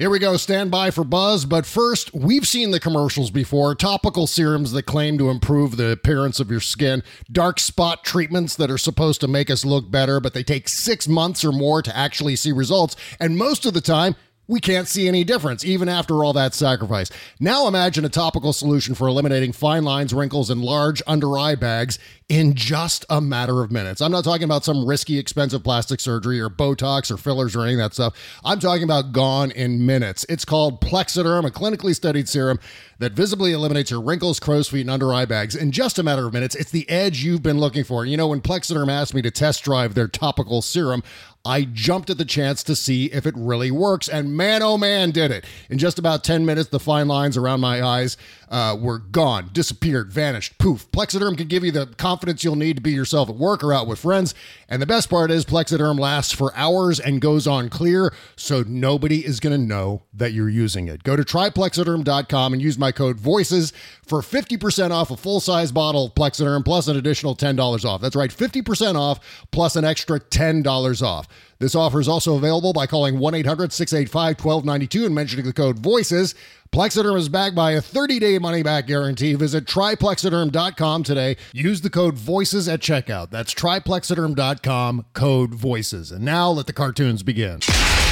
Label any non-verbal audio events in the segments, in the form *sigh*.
Here we go, stand by for Buzz. But first, we've seen the commercials before topical serums that claim to improve the appearance of your skin, dark spot treatments that are supposed to make us look better, but they take six months or more to actually see results. And most of the time, we can't see any difference, even after all that sacrifice. Now imagine a topical solution for eliminating fine lines, wrinkles, and large under eye bags in just a matter of minutes. I'm not talking about some risky, expensive plastic surgery or Botox or fillers or any of that stuff. I'm talking about gone in minutes. It's called Plexaderm, a clinically studied serum that visibly eliminates your wrinkles, crow's feet, and under eye bags in just a matter of minutes. It's the edge you've been looking for. You know, when Plexaderm asked me to test drive their topical serum, I jumped at the chance to see if it really works, and man, oh man, did it. In just about 10 minutes, the fine lines around my eyes uh, were gone, disappeared, vanished, poof. Plexaderm can give you the confidence you'll need to be yourself at work or out with friends. And the best part is, Plexaderm lasts for hours and goes on clear, so nobody is going to know that you're using it. Go to tryplexaderm.com and use my code VOICES for 50% off a full size bottle of Plexaderm plus an additional $10 off. That's right, 50% off plus an extra $10 off. This offer is also available by calling 1 800 685 1292 and mentioning the code VOICES. Plexaderm is backed by a 30-day money-back guarantee. Visit tryplexaderm.com today. Use the code VOICES at checkout. That's tryplexaderm.com, code VOICES. And now let the cartoons begin.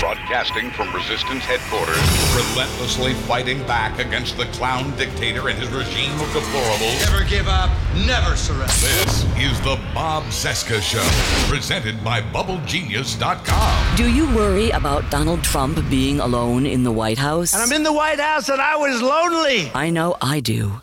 Broadcasting from Resistance headquarters, relentlessly fighting back against the clown dictator and his regime of deplorables. Never give up, never surrender. This is the Bob Cesca Show, presented by BubbleGenius.com. Do you worry about Donald Trump being alone in the White House? And I'm in the White House and I was lonely. I know I do.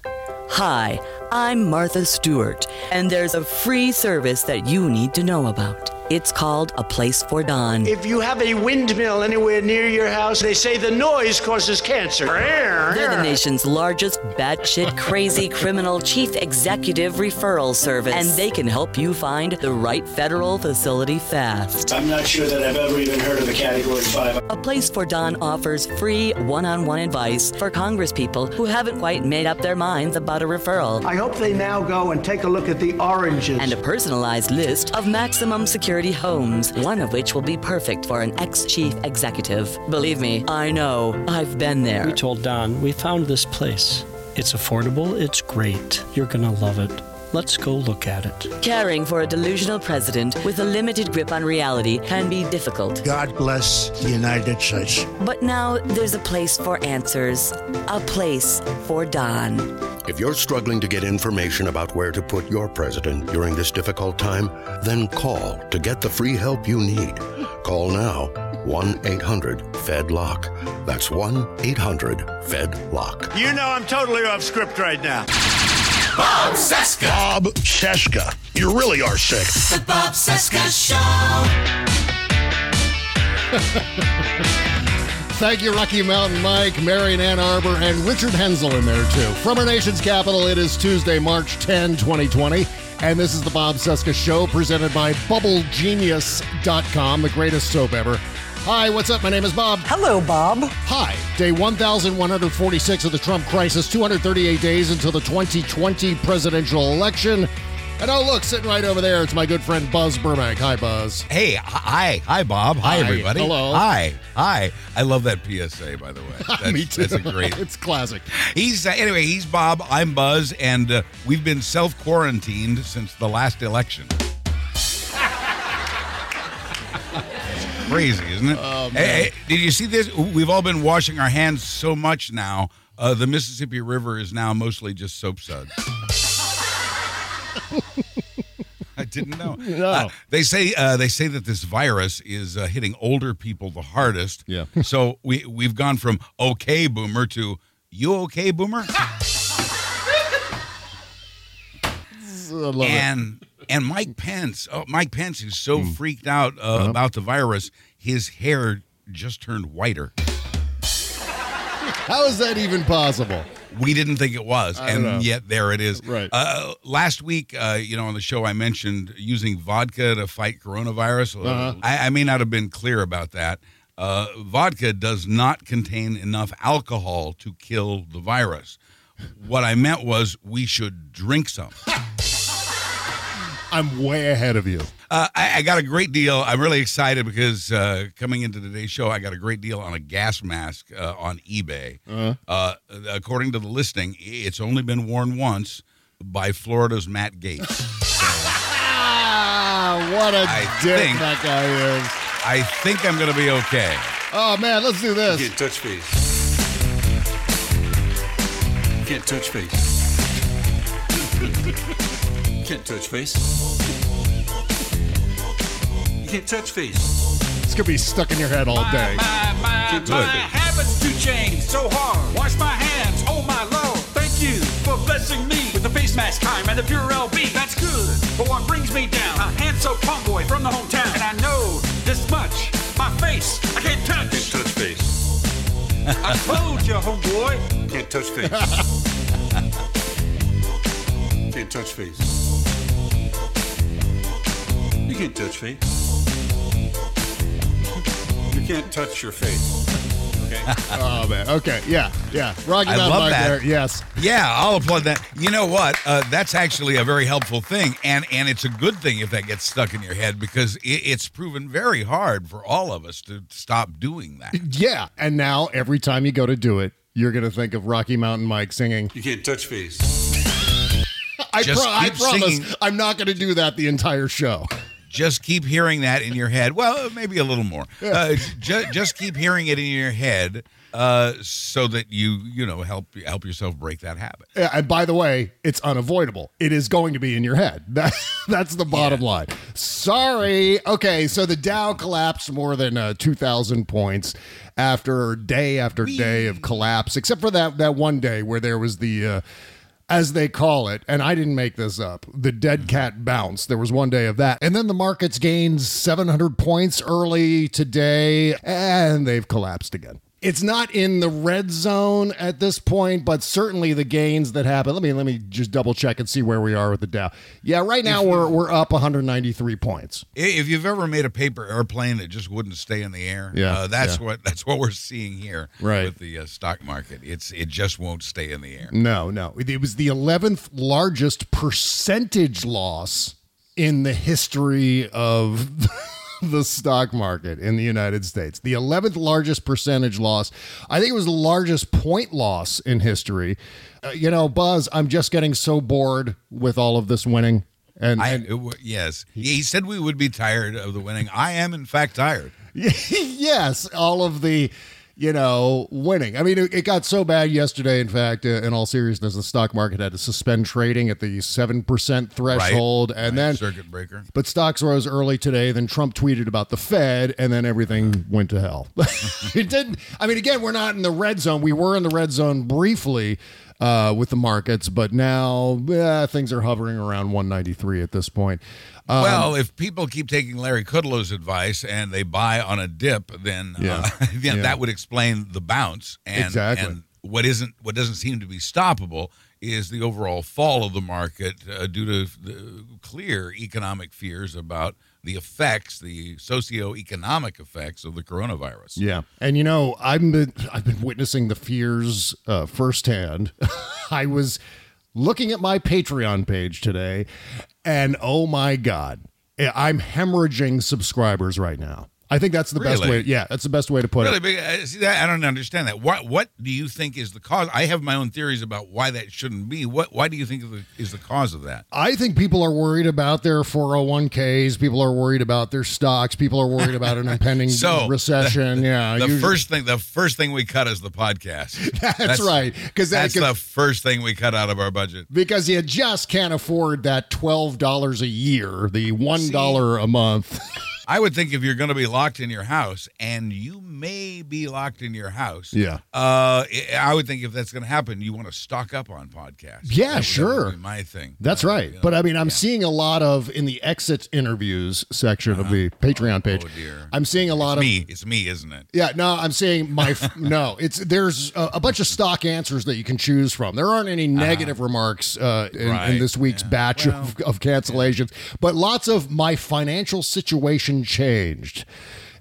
Hi, I'm Martha Stewart, and there's a free service that you need to know about. It's called A Place for Don. If you have a windmill anywhere near your house, they say the noise causes cancer. They're the nation's largest batshit crazy criminal chief executive referral service, and they can help you find the right federal facility fast. I'm not sure that I've ever even heard of a Category 5. A Place for Don offers free one on one advice for congresspeople who haven't quite made up their minds about a referral. I hope they now go and take a look at the oranges. And a personalized list of maximum security homes, one of which will be perfect for an ex chief executive. Believe me, I know. I've been there. We told Don, we found this place. It's affordable, it's great. You're gonna love it. Let's go look at it. Caring for a delusional president with a limited grip on reality can be difficult. God bless the United States. But now there's a place for answers, a place for Don. If you're struggling to get information about where to put your president during this difficult time, then call to get the free help you need. Call now 1 800 FEDLOCK. That's 1 800 FEDLOCK. You know I'm totally off script right now. Bob Cesca. Bob Cesca. You really are sick. The Bob Cesca Show. Thank you, Rocky Mountain Mike, Marion Ann Arbor, and Richard Hensel in there too. From our nation's capital, it is Tuesday, March 10, 2020. And this is the Bob Cesca Show presented by BubbleGenius.com, the greatest soap ever. Hi, what's up? My name is Bob. Hello, Bob. Hi. Day 1146 of the Trump crisis, 238 days until the 2020 presidential election. And oh, look, sitting right over there, it's my good friend Buzz Burbank. Hi, Buzz. Hey, hi, hi, Bob. Hi, Hi. everybody. Hello. Hi, hi. I love that PSA, by the way. *laughs* That's, Me too. That's a great. *laughs* it's classic. He's uh, anyway. He's Bob. I'm Buzz, and uh, we've been self quarantined since the last election. Crazy, isn't it? Oh, Hey, hey, did you see this? We've all been washing our hands so much now. Uh, the Mississippi River is now mostly just soap suds. *laughs* I didn't know. No. Uh, they say uh, they say that this virus is uh, hitting older people the hardest. Yeah. *laughs* so we we've gone from okay boomer to you okay boomer, *laughs* I love it. And Mike Pence. Oh, Mike Pence is so Hmm. freaked out uh, Uh-huh. about the virus, his hair just turned whiter. How is that even possible? We didn't think it was, and know. yet there it is. Right. Uh, last week, uh, you know, on the show, I mentioned using vodka to fight coronavirus. Uh-huh. I, I may not have been clear about that. Uh, vodka does not contain enough alcohol to kill the virus. What I meant was we should drink some. *laughs* I'm way ahead of you. Uh, I, I got a great deal. I'm really excited because uh, coming into today's show, I got a great deal on a gas mask uh, on eBay. Uh-huh. Uh, according to the listing, it's only been worn once by Florida's Matt Gaetz. *laughs* What a I dick think- that guy is. I think I'm going to be okay. Oh, man, let's do this. Can't touch face. Can't touch face. Can't touch face. You can't touch face. It's going to be stuck in your head all day. My, my, Can't my habits to change so hard. Wash my hands, oh my lord. Thank you for blessing me with the face mask time and the pure LB. That's good. But what brings me down? A hand soap pump boy from the hometown. And I know this much. My face, I can't touch. Can't touch face. I told you, homeboy. Can't touch face. *laughs* Can't touch face. You can't touch face. You can't touch your face. Okay? *laughs* Oh, man. Okay, yeah, yeah. Rocky I Mountain love Mike that. there. Yes. Yeah, I'll applaud that. You know what? Uh, that's actually a very helpful thing, and and it's a good thing if that gets stuck in your head because it, it's proven very hard for all of us to stop doing that. Yeah. And now every time you go to do it, you're going to think of Rocky Mountain Mike singing. You can't touch face. I, pro- I promise singing. I'm not going to do that the entire show. Just keep hearing that in your head. Well, maybe a little more. Uh, ju- just keep hearing it in your head, uh, so that you you know help help yourself break that habit. Yeah, and by the way, it's unavoidable. It is going to be in your head. *laughs* That, that's the bottom line. Sorry. Okay, so the Dow collapsed more than uh, 2,000 points after day after day of collapse, except for that, that one day where there was the. Uh, as they call it, and I didn't make this up, the dead mm-hmm. cat bounce. There was one day of that. And then the markets gained 700 points early today, and they've collapsed again. It's not in the red zone at this point, but certainly the gains that happen. Let me let me just double check and see where we are with the Dow. Yeah, right now we're we're up 193 points. If you've ever made a paper airplane that just wouldn't stay in the air, Yeah, uh, that's yeah. what that's what we're seeing here Right. with the uh, stock market. It's it just won't stay in the air. No, no. It was the 11th largest percentage loss in the history of *laughs* *laughs* the stock market in the United States. The 11th largest percentage loss. I think it was the largest point loss in history. Uh, you know, Buzz, I'm just getting so bored with all of this winning. And, I, and yes, he said we would be tired of the winning. I am, in fact, tired. *laughs* yes, all of the, you know, winning. I mean, it, it got so bad yesterday. In fact, uh, in all seriousness, the stock market had to suspend trading at the seven percent threshold, and then circuit breaker. But stocks rose early today. Then Trump tweeted about the Fed, and then everything went to hell. *laughs* it didn't. I mean, again, we're not in the red zone. We were in the red zone briefly uh, with the markets, but now eh, things are hovering around 193 at this point. Um, well, if people keep taking Larry Kudlow's advice and they buy on a dip, then Yeah. *laughs* uh, then Yeah. that would explain the bounce. And, Exactly. And what isn't what doesn't seem to be stoppable is the overall fall of the market uh, due to the clear economic fears about the effects, the socioeconomic effects of the coronavirus. Yeah, and you know, I've been I've been witnessing the fears uh, firsthand. *laughs* I was looking at my Patreon page today, and oh my God, I'm hemorrhaging subscribers right now. I think that's the best way. Yeah, that's the best way to put Really, it. uh, see that I don't understand that. What what do you think is the cause? I have my own theories about why that shouldn't be. What why do you think is the cause of that? I think people are worried about their 401ks. People are worried about their stocks. People are worried about an *laughs* impending So recession. the, yeah, the usually- first thing the first thing we cut is the podcast. *laughs* That's, right. Because that That's could- the first thing we cut out of our budget. because you just can't afford that twelve dollars a year, the one dollar a month. *laughs* I would think if you're going to be locked in your house, and you may be locked in your house, Yeah. uh, I- would think if that's going to happen, you want to stock up on podcasts. Yeah, would- sure. my thing. That's Uh, right. you know, but I mean, I'm seeing a lot of in the exit interviews section of the Patreon page. Uh-huh. oh dear. I'm seeing a lot it's of me. It's me, isn't it? Yeah, no, I'm saying my f- *laughs* no. It's there's a, a bunch of stock answers that you can choose from. There aren't any negative remarks uh, in, in Uh-huh. Right, this week's batch of, of cancellations, but lots of my financial situation changed.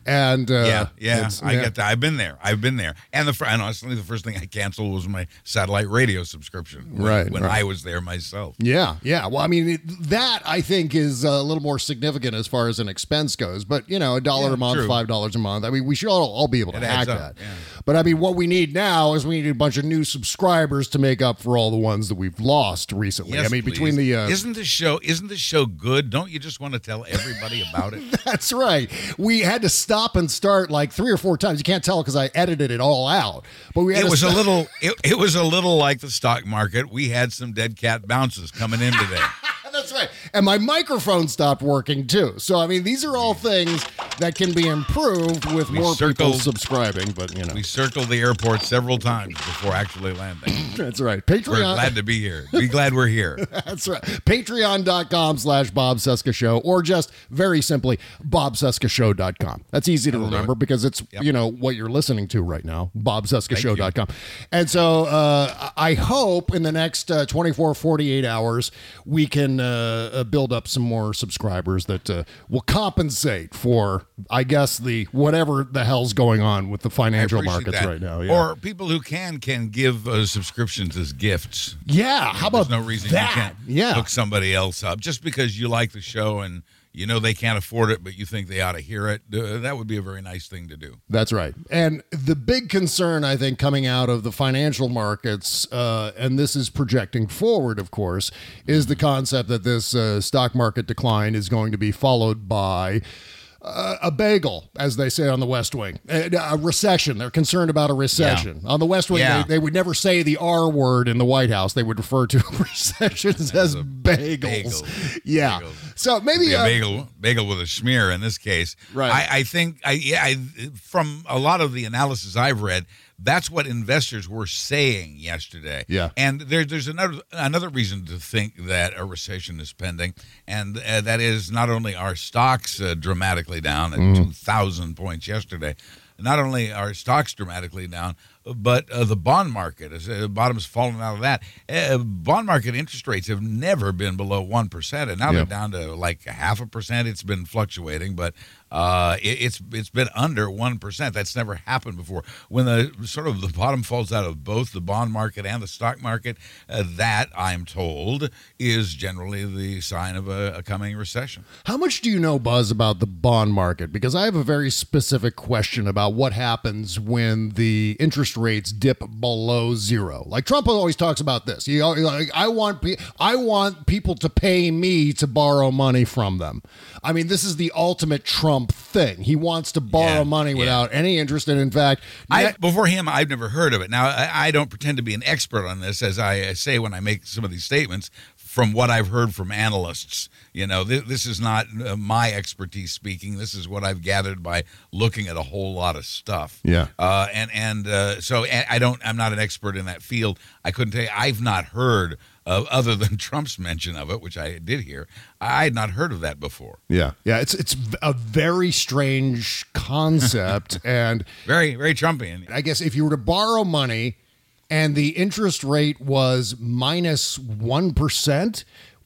And uh, yeah, yeah, I get that. I've been there. I've been there. And the and honestly, the first thing I canceled was my satellite radio subscription. When, Right, when right. I was there myself. Yeah, yeah. Well, I mean, it, that I think is a little more significant as far as an expense goes. But you know, a dollar Yeah, a month, true. five dollars a month. I mean, we should all, all be able to It hack that. yeah. But I mean, what we need now is we need a bunch of new subscribers to make up for all the ones that we've lost recently. Yes, I mean, please. between the uh, isn't this show isn't the show good? Don't you just want to tell everybody about it? *laughs* That's right. We had to stop and start like three or four times. You can't tell because I edited it all out. But we had It was a little. It, it was a little like the stock market. We had some dead cat bounces coming in today. *laughs* That's right. And my microphone stopped working too. So I mean, these are all things that can be improved with We more people subscribing. But you know, We circled the airport several times before actually landing. *clears throat* that's right. Patreon. We're glad to be here. Be glad we're here. *laughs* That's right. Patreon.com slash Bob Cesca Show, or just very simply, BobCescaShow.com. That's easy to remember because it's, you know, what you're listening to right now, BobCescaShow.com. And so uh, I hope in the next uh, 24, 48 hours, we can uh, build up some more subscribers that uh, will compensate for, I guess, the whatever the hell's going on with the financial markets that. right now. Yeah. Or people who can can give uh, subscriptions as gifts. yeah. How about There's no reason that? you can't yeah. hook somebody else up just because you like the show and you know they can't afford it, but you think they ought to hear it. Uh, that would be a very nice thing to do. That's right. And the big concern, I think, coming out of the financial markets, uh, and this is projecting forward, of course, is the concept that this uh, stock market decline is going to be followed by. Uh, a bagel, as they say on the West Wing, a, a recession. They're concerned about a recession. On the West Wing, Yeah. they, they would never say the R word in the White House. They would refer to *laughs* recessions as bagels. bagel. Yeah. So maybe a uh, bagel, bagel with a smear in this case. Right. I, I think I, yeah, I, from a lot of the analysis I've read, that's what investors were saying yesterday. Yeah. And there, there's another another reason to think that a recession is pending, and uh, that is not only are stocks uh, dramatically down at Mm-hmm. two thousand points yesterday. Not only are stocks dramatically down, but uh, the bond market, as uh, bottom's fallen out of that. Uh, bond market interest rates have never been below one percent, and now Yeah. they're down to like half a percent. It's been fluctuating, but uh, it, it's it's been under one percent. That's never happened before. When the sort of the bottom falls out of both the bond market and the stock market, uh, that I'm told is generally the sign of a, a coming recession. How much do you know, Buzz, about the bond market? Because I have a very specific question about what happens when the interest rates dip below zero. Like Trump always talks about this. He like, I want I want people to pay me to borrow money from them. I mean, this is the ultimate Trump thing. He wants to borrow Yeah, money yeah. without any interest, and in fact, I, net- before him, I've never heard of it. Now, I, I don't pretend to be an expert on this, as I say when I make some of these statements. From what I've heard from analysts, you know, th- this is not uh, my expertise speaking. This is what I've gathered by looking at a whole lot of stuff. Yeah. Uh, and and uh, so I I don't. I'm not an expert in that field. I couldn't tell you. I've not heard of other than *laughs* Trump's mention of it, which I did hear. I had not heard of that before. yeah, yeah, it's it's a very strange concept, *laughs* and Very very Trumpian. I guess if you were to borrow money and the interest rate was minus 1,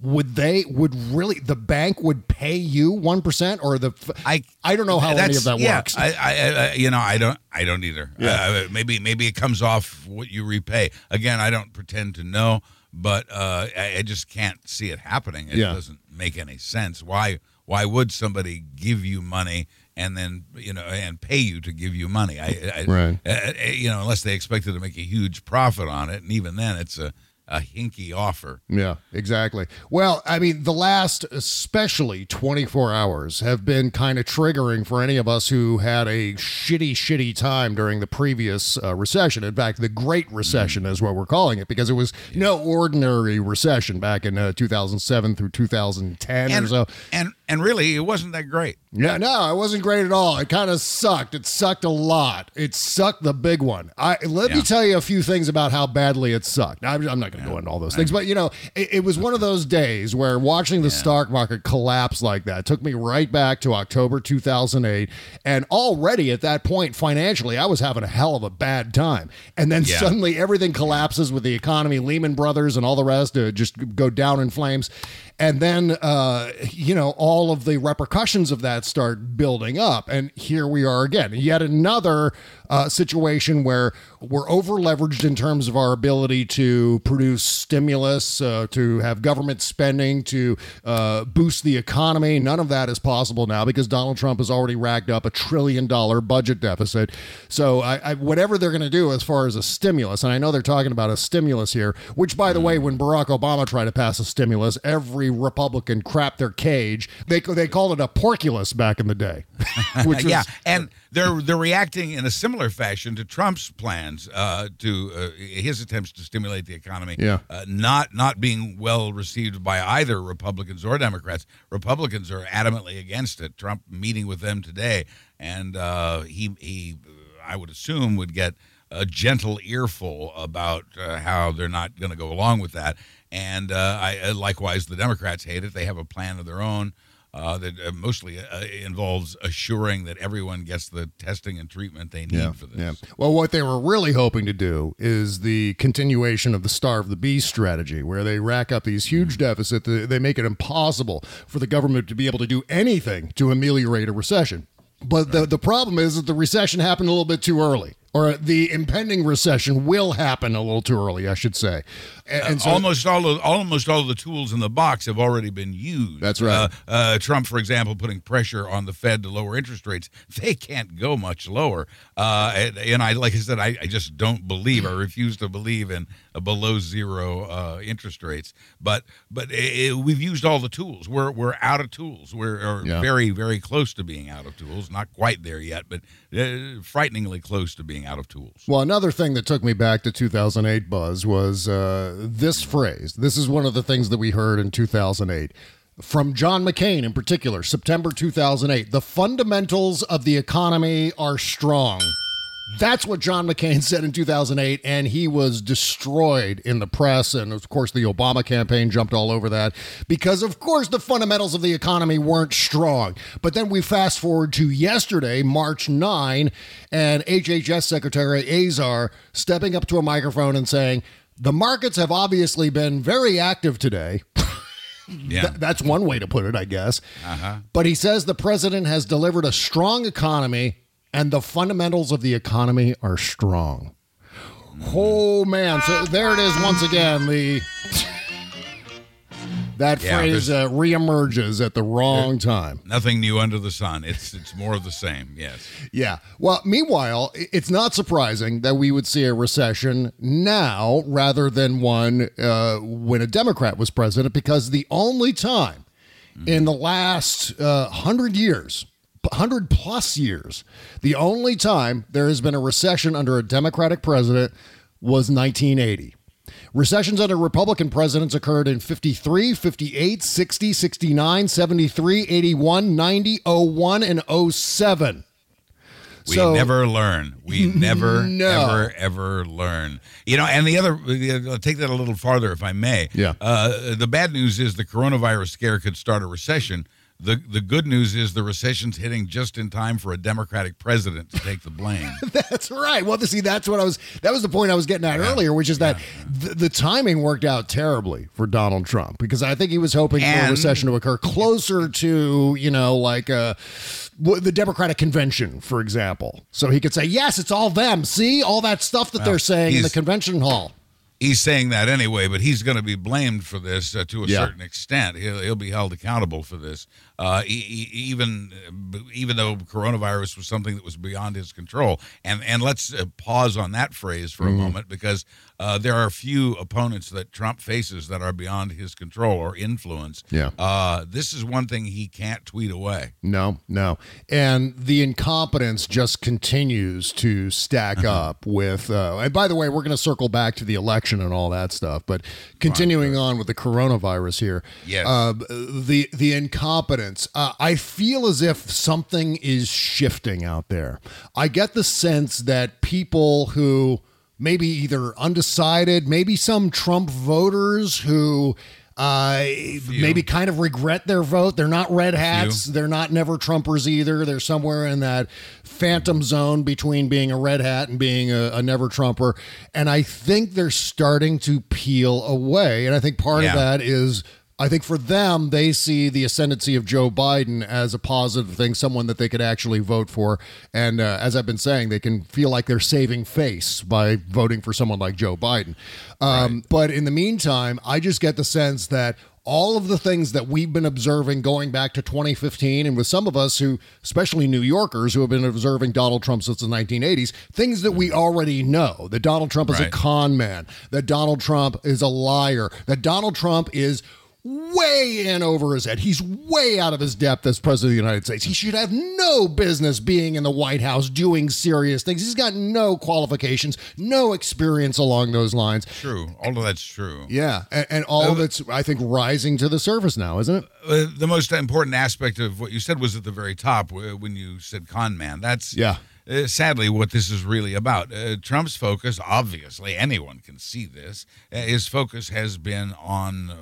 would they would really the bank would pay you 1% or the I I don't know how any of that yeah, works. I, I, I, you know, I don't, I don't either. Yeah. Uh, maybe, maybe it comes off what you repay. Again, I don't pretend to know, but uh, I, I just can't see it happening. It Yeah. doesn't make any sense. Why? Why would somebody give you money and then you know and pay you to give you money? I, I Right. uh, uh, you know, unless they expected to make a huge profit on it, and even then, it's a a hinky offer. Yeah, exactly. Well, I mean, the last, especially 24 hours, have been kind of triggering for any of us who had a shitty, shitty time during the previous uh, recession. In fact, the Great Recession is what we're calling it because it was no ordinary recession back in uh, 2007 through 2010 or so. and and really, it wasn't that great. Yeah, no, it wasn't great at all. It kind of sucked. It sucked a lot. It sucked the big one. I let me tell you a few things about how badly it sucked. I'm, I'm not going to go into all those things, but you know, it, it was one of those days where watching the stock market collapse like that took me right back to October 2008, and already at that point financially, I was having a hell of a bad time. And then Yeah. suddenly everything collapses with the economy, Lehman Brothers, and all the rest uh, just go down in flames. And then, uh, you know, all of the repercussions of that start building up. And here we are again, yet another uh, situation where we're over leveraged in terms of our ability to produce stimulus, uh, to have government spending, to uh, boost the economy. None of that is possible now because Donald Trump has already racked up a trillion dollar budget deficit. So, I, I, whatever they're going to do as far as a stimulus, and I know they're talking about a stimulus here, which, by the way, when Barack Obama tried to pass a stimulus, every Republican crapped their cage. They they called it a porkulus back in the day, *laughs* which *laughs* was, yeah, and they're they're reacting in a similar fashion to Trump's plans uh, to uh, his attempts to stimulate the economy. Yeah. uh, not not being well received by either Republicans or Democrats. Republicans are adamantly against it. Trump meeting with them today, and uh, he he, I would assume, would get a gentle earful about uh, how they're not going to go along with that. And uh, I, likewise, the Democrats hate it. They have a plan of their own uh, that uh, mostly uh, involves assuring that everyone gets the testing and treatment they need Yeah, for this. yeah. Well, what they were really hoping to do is the continuation of the starve the beast strategy, where they rack up these huge deficits. They they make it impossible for the government to be able to do anything to ameliorate a recession. But the, the problem is that the recession happened a little bit too early, or the impending recession will happen a little too early, I should say. And, and so, almost all of almost all of the tools in the box have already been used. That's right. Uh, uh, Trump, for example, putting pressure on the Fed to lower interest rates. *laughs* They can't go much lower. Uh, and, and I, like I said, I, I just don't believe. I refuse to believe in a below zero uh, interest rates. But but it, we've used all the tools. We're we're out of tools. We're Yeah. very very close to being out of tools. Not quite there yet, but uh, frighteningly close to being out of tools. Well, another thing that took me back to 2008, Buzz, was uh, this phrase. This is one of the things that we heard in 2008 from John McCain in particular, September 2008. The fundamentals of the economy are strong. That's what John McCain *laughs* said in 2008, and he was destroyed in the press. And of course, the Obama campaign jumped all over that because, of course, the fundamentals of the economy weren't strong. But then we fast forward to yesterday, March 9, and HHS Secretary Azar stepping up to a microphone and saying, The markets have obviously been very active today. Yeah. Th- that's one way to put it, I guess. Uh-huh. But he says the president has delivered a strong economy and the fundamentals of the economy are strong. Oh man, so there it is once again. The that Yeah, phrase uh, reemerges at the wrong time. Nothing new under the sun. It's it's more of the same. Yes. Yeah. Well, meanwhile, it's not surprising that we would see a recession now rather than one uh, when a Democrat was president, because the only time in the last uh, hundred years, hundred plus years, the only time there has been a recession under a Democratic president was 1980. Recessions under Republican presidents occurred in 53, 58, 60, 69, 73, 81, 90, 01, and 07. We So- never learn. We *laughs* never, No. ever, ever learn. You know, and the other, I'll take that a little farther, if I may. Yeah. Uh, the bad news is the coronavirus scare could start a recession. The the good news is the recession's hitting just in time for a Democratic president to take the blame. *laughs* That's right. Well, see, that's what I was. That was the point I was getting at earlier, which is that the, the timing worked out terribly for Donald Trump because I think he was hoping for a recession to occur closer to you know like uh, the Democratic convention, for example, so he could say, "Yes, it's all them. See all that stuff that they're saying in the convention hall." he's saying that anyway, but he's going to be blamed for this uh, to a Yeah. certain extent. He'll, he'll be held accountable for this, uh, e- even even though coronavirus was something that was beyond his control. And and let's uh, pause on that phrase for a Mm-hmm. moment because uh, there are few opponents that Trump faces that are beyond his control or influence. Yeah. Uh, this is one thing he can't tweet away. No, no. And the incompetence just continues to stack up with. Uh, and by the way, we're going to circle back to the election and all that stuff. But continuing on with the coronavirus here. Yes. Uh, the the incompetence. Uh, I feel as if something is shifting out there. I get the sense that people who maybe either undecided, maybe some Trump voters who uh, maybe kind of regret their vote. They're not red hats. They're not never Trumpers either. They're somewhere in that phantom zone between being a red hat and being a, a never Trumper. And I think they're starting to peel away. And I think part Yeah. of that is. I think for them, they see the ascendancy of Joe Biden as a positive thing, someone that they could actually vote for. And uh, as I've been saying, they can feel like they're saving face by voting for someone like Joe Biden. Um, But in the meantime, I just get the sense that all of the things that we've been observing going back to 2015, and with some of us who, especially New Yorkers, who have been observing Donald Trump since the 1980s, things that we already know that Donald Trump is a Right. con man, that Donald Trump is a liar, that Donald Trump is way in over his head. He's way out of his depth as president of the United States. He should have no business being in the White House doing serious things. He's got no qualifications, no experience along those lines. True, all of that's true. Yeah, and, and all of it's, I think, rising to the surface now, isn't it? Uh, the most important aspect of what you said was at the very top when you said con man. That's Yeah. Uh, sadly, what this is really about. Uh, Trump's focus, obviously, anyone can see this. Uh, his focus has been on uh,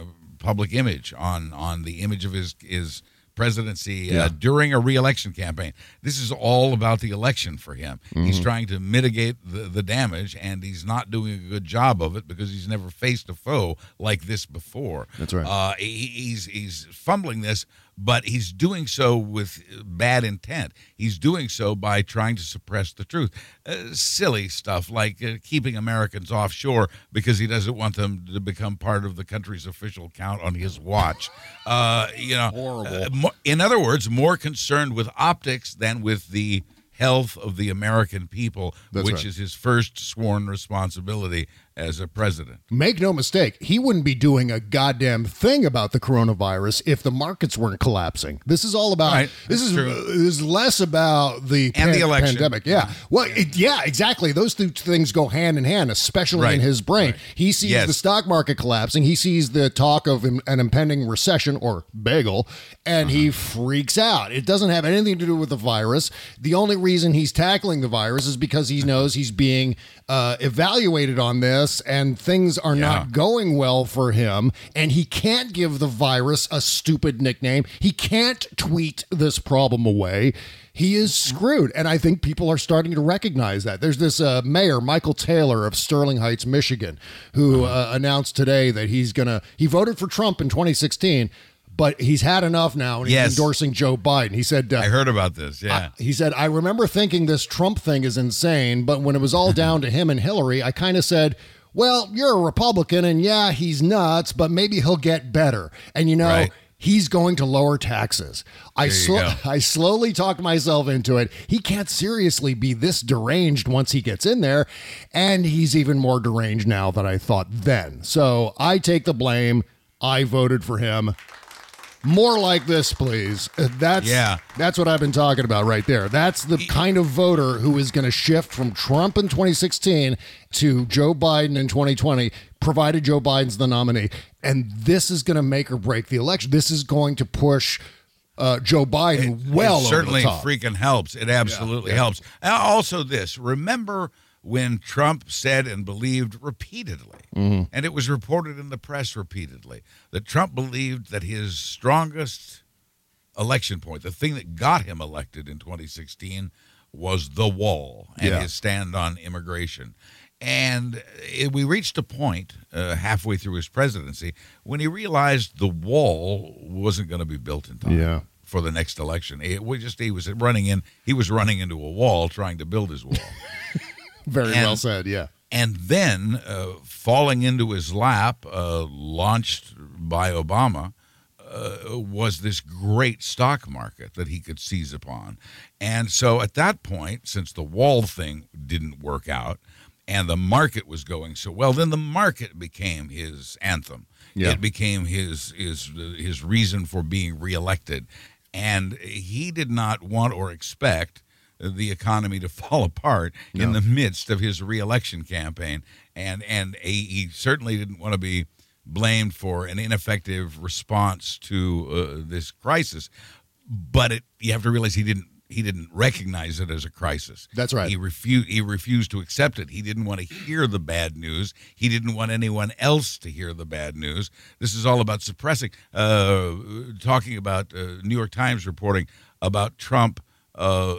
public image, on on the image of his his presidency Yeah. uh, during a reelection campaign. This is all about the election for him. He's Mhm. trying to mitigate the, the damage, and he's not doing a good job of it because he's never faced a foe like this before. That's right. Uh, he, he's he's fumbling this, but he's doing so with bad intent. He's doing so by trying to suppress the truth. Uh, silly stuff like uh, keeping Americans offshore because he doesn't want them to become part of the country's official count on his watch. Uh, you know, Horrible. uh, mo- in other words, more concerned with optics than with the health of the American people, That's which right. is his first sworn responsibility as a president. Make no mistake, he wouldn't be doing a goddamn thing about the coronavirus if the markets weren't collapsing. This is all about. Right, This is uh, this is less about the And the election. pandemic. Yeah, well, it, yeah, exactly. Those two things go hand in hand, especially Right, in his brain. right. He sees Yes. the stock market collapsing. He sees the talk of an impending recession or bagel, and he Uh-huh. freaks out. It doesn't have anything to do with the virus. The only reason he's tackling the virus is because he knows he's being uh, evaluated on this, and things are not going well for him. And he can't give the virus a stupid nickname. He can't tweet this problem away. He is screwed. And I think people are starting to recognize that. There's this uh, mayor, Michael Taylor of Sterling Heights, Michigan, who uh, announced today that he's going to, he voted for Trump in 2016. But he's had enough now, and he's Yes. endorsing Joe Biden. He said, uh, I heard about this. Yeah. he said, I remember thinking this Trump thing is insane, but when it was all *laughs* down to him and Hillary, I kind of said, well, you're a Republican, and yeah, he's nuts, but maybe he'll get better. And you know, Right. he's going to lower taxes. I, There you slo- go. *laughs* I slowly talked myself into it. He can't seriously be this deranged once he gets in there, and he's even more deranged now than I thought then. So I take the blame. I voted for him. More like this, please. Uh, That's Yeah. That's what I've been talking about right there. That's the kind of voter who is going to shift from Trump in 2016 to Joe Biden in 2020, provided Joe Biden's the nominee. And this is going to make or break the election. This is going to push uh, Joe Biden well it certainly freaking helps. It absolutely yeah. helps. Also, this remember when Trump said and believed repeatedly, Mm-hmm. and it was reported in the press repeatedly, that Trump believed that his strongest election point, the thing that got him elected in 2016, was the wall and Yeah. his stand on immigration. And it, we reached a point uh, halfway through his presidency when he realized the wall wasn't going to be built in time Yeah. for the next election. It was just he was running in. He was running into a wall trying to build his wall. *laughs* Very And- well said. Yeah. And then uh, falling into his lap, uh, launched by Obama, uh, was this great stock market that he could seize upon. And so at that point, since the wall thing didn't work out and the market was going so well, then the market became his anthem. Yeah. It became his his his reason for being reelected. And he did not want or expect the economy to *laughs* fall apart in the midst of his reelection campaign. And and he he certainly didn't want to be blamed for an ineffective response to uh, this crisis. But it, you have to realize he didn't he didn't recognize it as a crisis. That's right. He refused he refused to accept it. He didn't want to hear the bad news. He didn't want anyone else to hear the bad news. This is all about suppressing. Uh, talking about uh, New York Times reporting about Trump. Uh,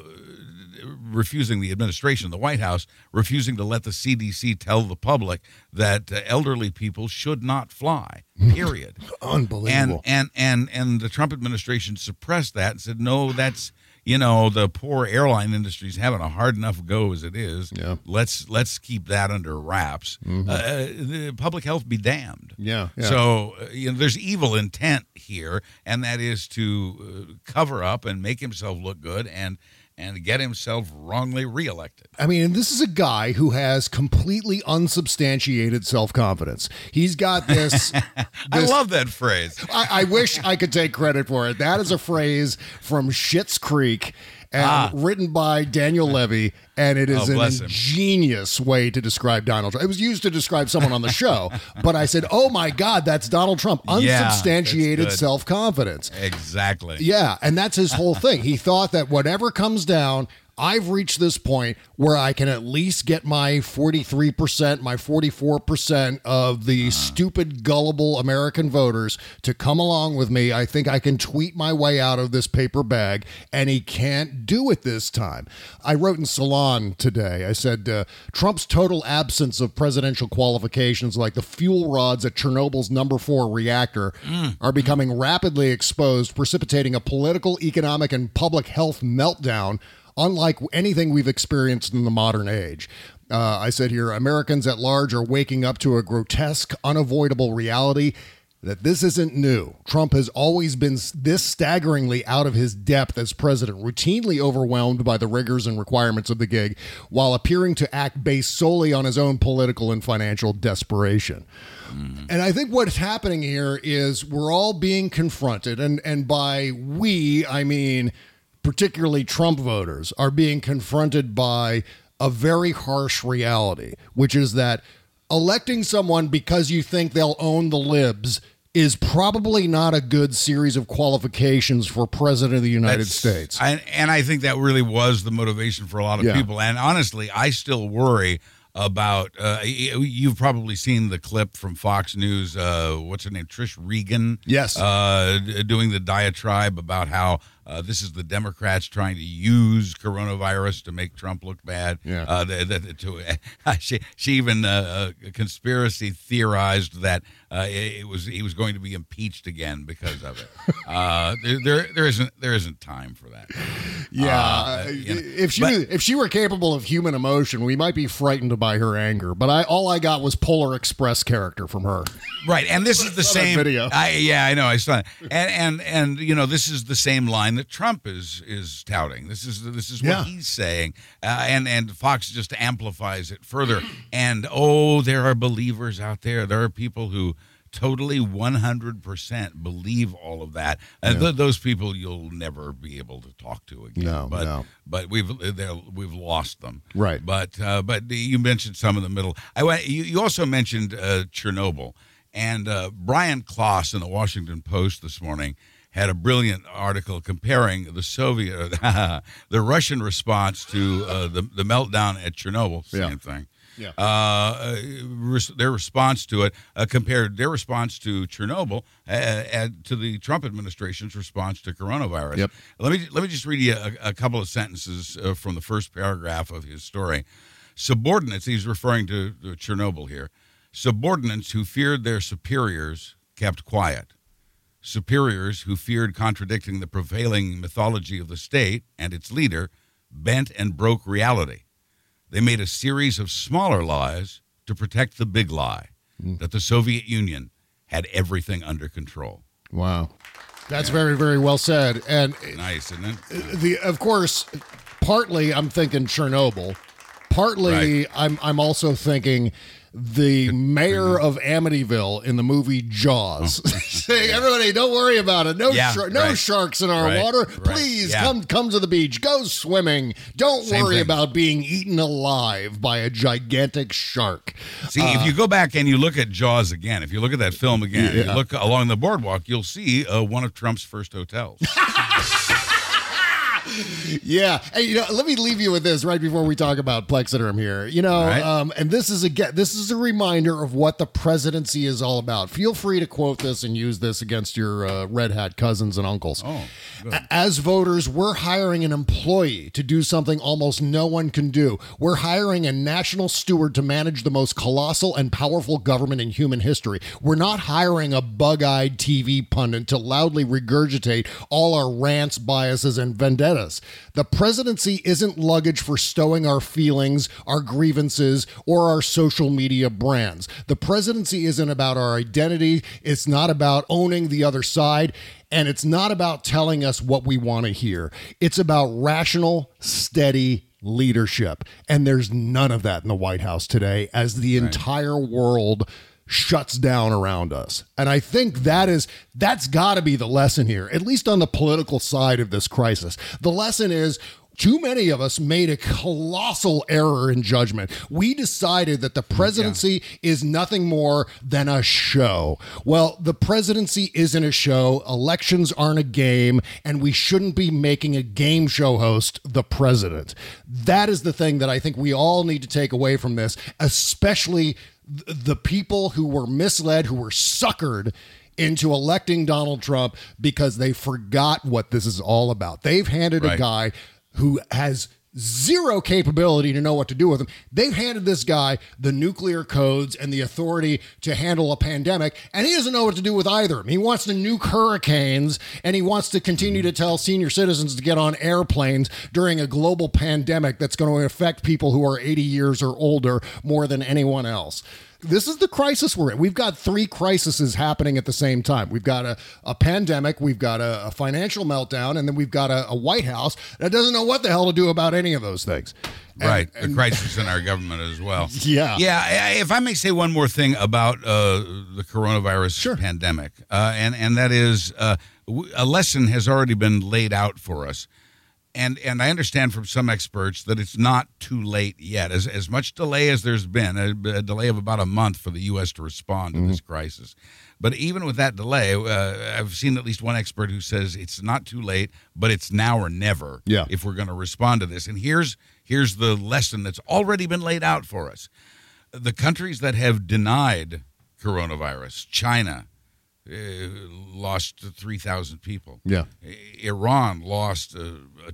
refusing the administration, the White House refusing to let the CDC tell the public that uh, elderly people should not fly. *laughs* Period. Unbelievable. And and and and the Trump administration suppressed that and said, no, that's you know the poor airline industry is having a hard enough go as it is. Yeah. Let's let's keep that under wraps. Mhm. Uh, the public health be damned. Yeah, yeah. So uh, you know, there's evil intent here, and that is to uh, cover up and make himself look good and and get himself wrongly reelected. I mean, this is a guy who has completely unsubstantiated self confidence. He's got *laughs* this. I love that phrase. I, I wish I could take credit for it. That is a phrase from Schitt's Creek. And Ah. written by Daniel Levy, and it is Oh, an bless him. ingenious way to describe Donald Trump. It was used to describe someone on the show, *laughs* but I said, "Oh my God, that's Donald Trump! Unsubstantiated good. self confidence." Exactly. Yeah, and that's his whole thing. He thought that whatever comes down, I've reached this point where I can at least get my 43%, my 44% of the ah. stupid, gullible American voters to come along with me. I think I can tweet my way out of this paper bag, and he can't do it this time. I wrote in Salon today, I said, uh, Trump's total absence of presidential qualifications like the fuel rods at Chernobyl's number four reactor mm, are mm. becoming rapidly exposed, precipitating a political, economic, and public health meltdown unlike anything we've experienced in the modern age. Uh, I said here Americans at large are waking up to a grotesque, unavoidable reality that this isn't new. Trump has always been this staggeringly out of his depth as president, routinely overwhelmed by the rigors and requirements of the gig, while appearing to act based solely on his own political and financial desperation. And I think what's happening here is we're all being confronted, and, and by we, I mean particularly Trump voters, are being confronted by a very harsh reality, which is that electing someone because you think they'll own the libs is probably not a good series of qualifications for president of the United That's- States. I, and I think that really was the motivation for a lot of Yeah. people. And honestly, I still worry about. Uh, you've probably seen the clip from Fox News. Uh, what's her name? Trish Regan. Yes. Uh, doing the diatribe about how. Uh, this is the Democrats trying to use coronavirus to make Trump look bad. Yeah. Uh, the, the, to, *laughs* she, she even uh, uh, conspiracy theorized that uh, it, it was he was going to be impeached again because of it. Uh, *laughs* there, there, there isn't there isn't time for that. Yeah, Uh, you know, if she but- if she were capable of human emotion, we might be frightened by her anger. But I all I got was Polar Express character from her. Right, and this is the same video. I, yeah, I know. I saw it, and and and you know, this is the same line that Trump is is touting. This is this is what Yeah. he's saying, uh, and and Fox just amplifies it further. And oh, there are believers out there. There are people who totally 100% believe all of that and Yeah. th- those people you'll never be able to talk to again No, but no. but we've we've lost them Right. but uh, but you mentioned some in the middle. I went. You, you also mentioned uh, Chernobyl, and uh, Brian Klaas in the Washington Post this morning had a brilliant article comparing the Soviet, *laughs* the Russian response to uh, the the meltdown at Chernobyl. Same Yeah. thing. Yeah. Uh, uh, res- their response to it uh, compared their response to Chernobyl uh, uh, to the Trump administration's response to coronavirus. Yep. Let me let me just read you a, a couple of sentences uh, from the first paragraph of his story. Subordinates, he's referring to, to Chernobyl here. Subordinates who feared their superiors kept quiet. Superiors who feared contradicting the prevailing mythology of the state and its leader bent and broke reality. They made a series of smaller lies to protect the big lie hmm. that the Soviet Union had everything under control. Wow. That's very, very well said. And Nice, isn't it? Uh, the of course, partly I'm thinking Chernobyl. Partly I'm I'm also thinking the mayor of Amityville in the movie Jaws, *laughs* saying, "Everybody, don't worry about it. No, Oh. Yeah, shar- no right. sharks in our Right, water. right, Please yeah. come come to the beach. Go swimming. Don't Same worry thing. about being eaten alive by a gigantic shark." See, if you go back and you look at Jaws again, if you look at that film again, you look along the boardwalk, you'll see uh, one of Trump's first hotels. *laughs* Yeah. Hey, you know, let me leave you with this right before we talk about Plexaderm here. You know, right. um, and this is again, this is a reminder of what the presidency is all about. Feel free to quote this and use this against your uh, red hat cousins and uncles. Oh, As voters, we're hiring an employee to do something almost no one can do. We're hiring a national steward to manage the most colossal and powerful government in human history. We're not hiring a bug eyed TV pundit to loudly regurgitate all our rants, biases, and vendettas. The presidency isn't luggage for stowing our feelings, our grievances, or our social media brands. The presidency isn't about our identity, it's not about owning the other side. And it's not about telling us what we want to hear. It's about rational, steady leadership. And there's none of that in the White House today as the entire world shuts down around us. And I think that is that's got to be the lesson here, at least on the political side of this crisis. The lesson is too many of us made a colossal error in judgment. We decided that the presidency is nothing more than a show. Well, the presidency isn't a show, elections aren't a game, and we shouldn't be making a game show host the president. That is the thing that I think we all need to take away from this, especially the people who were misled, who were suckered into electing Donald Trump because they forgot what this is all about. They've handed a guy who has zero capability to know what to do with them. They've handed this guy the nuclear codes and the authority to handle a pandemic, and he doesn't know what to do with either of them. He wants to nuke hurricanes, and he wants to continue to tell senior citizens to get on airplanes during a global pandemic that's going to affect people who are 80 years or older more than anyone else. This is the crisis we're in. We've got three crises happening at the same time. We've got a, a pandemic, we've got a, a financial meltdown, and then we've got a, a White House that doesn't know what the hell to do about any of those things. And- right, and- a crisis in our government as well. *laughs* Yeah. yeah. If I may say one more thing about uh, the coronavirus pandemic, uh, and and that is uh, a lesson has already been laid out for us, and and I understand from some experts that it's not too late yet. As as much delay as there's been, a, a delay of about a month for the U.S. to respond to this crisis. But even with that delay, uh, I've seen at least one expert who says it's not too late, but it's now or never Yeah. if we're going to respond to this. And here's here's the lesson that's already been laid out for us. The countries that have denied coronavirus, China lost 3,000 people. Yeah. Iran lost uh,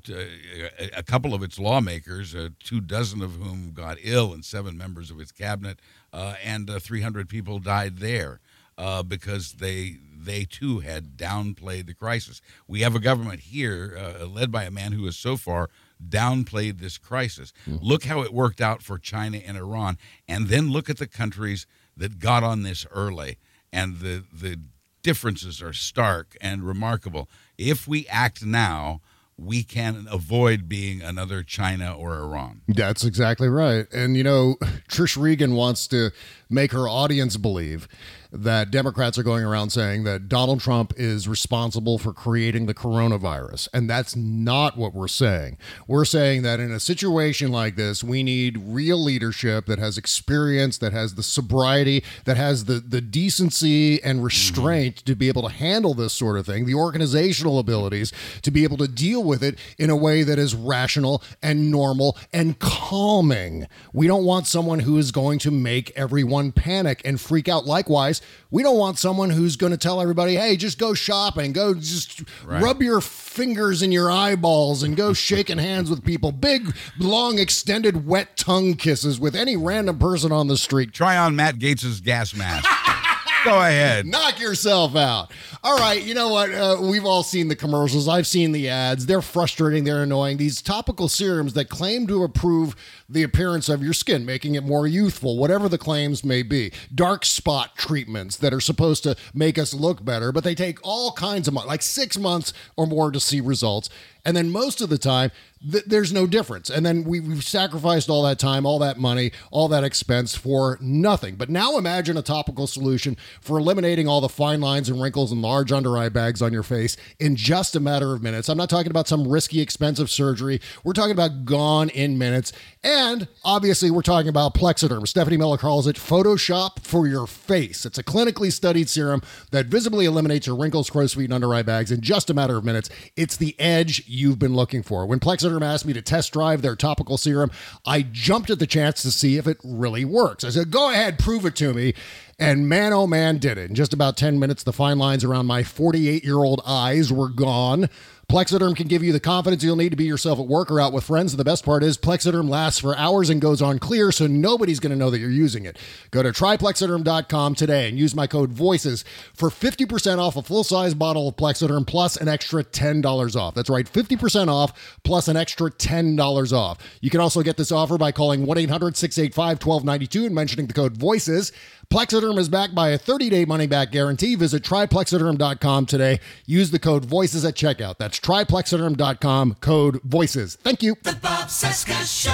a, a couple of its lawmakers, uh, two dozen of whom got ill, and seven members of its cabinet, uh, and uh, 300 people died there uh, because they they too had downplayed the crisis. We have a government here uh, led by a man who has so far downplayed this crisis. Look how it worked out for China and Iran, and then look at the countries that got on this early, and the the differences are stark and remarkable. If we act now, we can avoid being another China or Iran. That's exactly right. And you know, *laughs* Trish Regan wants to make her audience believe that Democrats are going around saying that Donald Trump is responsible for creating the coronavirus. And that's not what we're saying. We're saying that in a situation like this, we need real leadership that has experience, that has the sobriety, that has the, the decency and mm-hmm. restraint to be able to handle this sort of thing, the organizational abilities to be able to deal with it in a way that is rational and normal and calming. We don't want someone who is going to make everyone panic and freak out. Likewise, we don't want someone who's going to tell everybody, hey, just go shopping, go just Right. rub your fingers in your eyeballs and go shaking hands with people. Big, long, extended, wet tongue kisses with any random person on the street. Try on Matt Gaetz's gas mask. *laughs* *laughs* Go ahead. Knock yourself out. All right, you know what? Uh, we've all seen the commercials. I've seen the ads. They're frustrating. They're annoying. These topical serums that claim to improve the appearance of your skin, making it more youthful, whatever the claims may be. Dark spot treatments that are supposed to make us look better, but they take all kinds of months, like six months or more to see results. And then most of the time, th- there's no difference. And then we, we've sacrificed all that time, all that money, all that expense for nothing. But now imagine a topical solution for eliminating all the fine lines and wrinkles and large under eye bags on your face in just a matter of minutes. I'm not talking about some risky, expensive surgery. We're talking about gone in minutes. And obviously, we're talking about Plexaderm. Stephanie Miller calls it Photoshop for your face. It's a clinically studied serum that visibly eliminates your wrinkles, crow's feet, and under eye bags in just a matter of minutes. It's the edge you've been looking for. When Plexaderm asked me to test drive their topical serum, I jumped at the chance to see if it really works. I said, go ahead, prove it to me. And man, oh man, did it. In just about 10 minutes, the fine lines around my 48 year old eyes were gone. Plexaderm can give you the confidence you'll need to be yourself at work or out with friends. And the best part is Plexaderm lasts for hours and goes on clear, so nobody's going to know that you're using it. Go to tryplexaderm.com today and use my code VOICES for 50% off a full size bottle of Plexaderm plus an extra $10 off. That's right, 50% off plus an extra $10 off. You can also get this offer by calling 1 800 685 1292 and mentioning the code VOICES. Plexaderm is backed by a 30-day money-back guarantee. Visit tryplexaderm.com today. Use the code VOICES at checkout. That's tryplexaderm.com, code VOICES. Thank you. The Bob Cesca Show.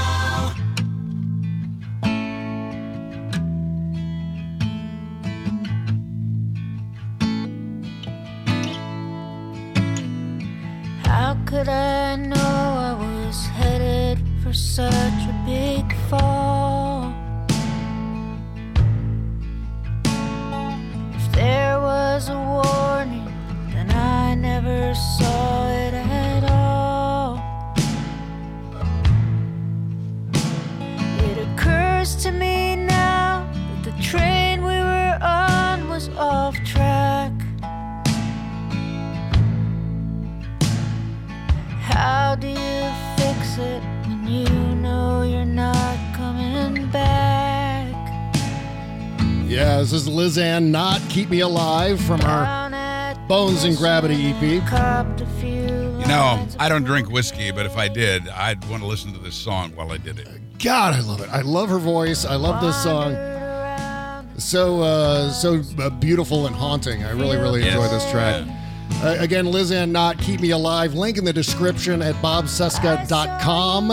How could I know I was headed for such a big fall? There was a warning, then I never saw it at all. It occurs to me now that the train we were on was off track. How do you this is Lizanne Knott Keep Me Alive from her Bones and Gravity EP. Copped a few You know, I don't drink whiskey, but if I did, I'd want to listen to this song while I did it. God, I love it. I love her voice. I love this song. So, uh, so uh, beautiful and haunting. I really, really enjoy Yes, this track. Uh, again, Lizanne Knott Keep Me Alive. Link in the description at bobcesca.com.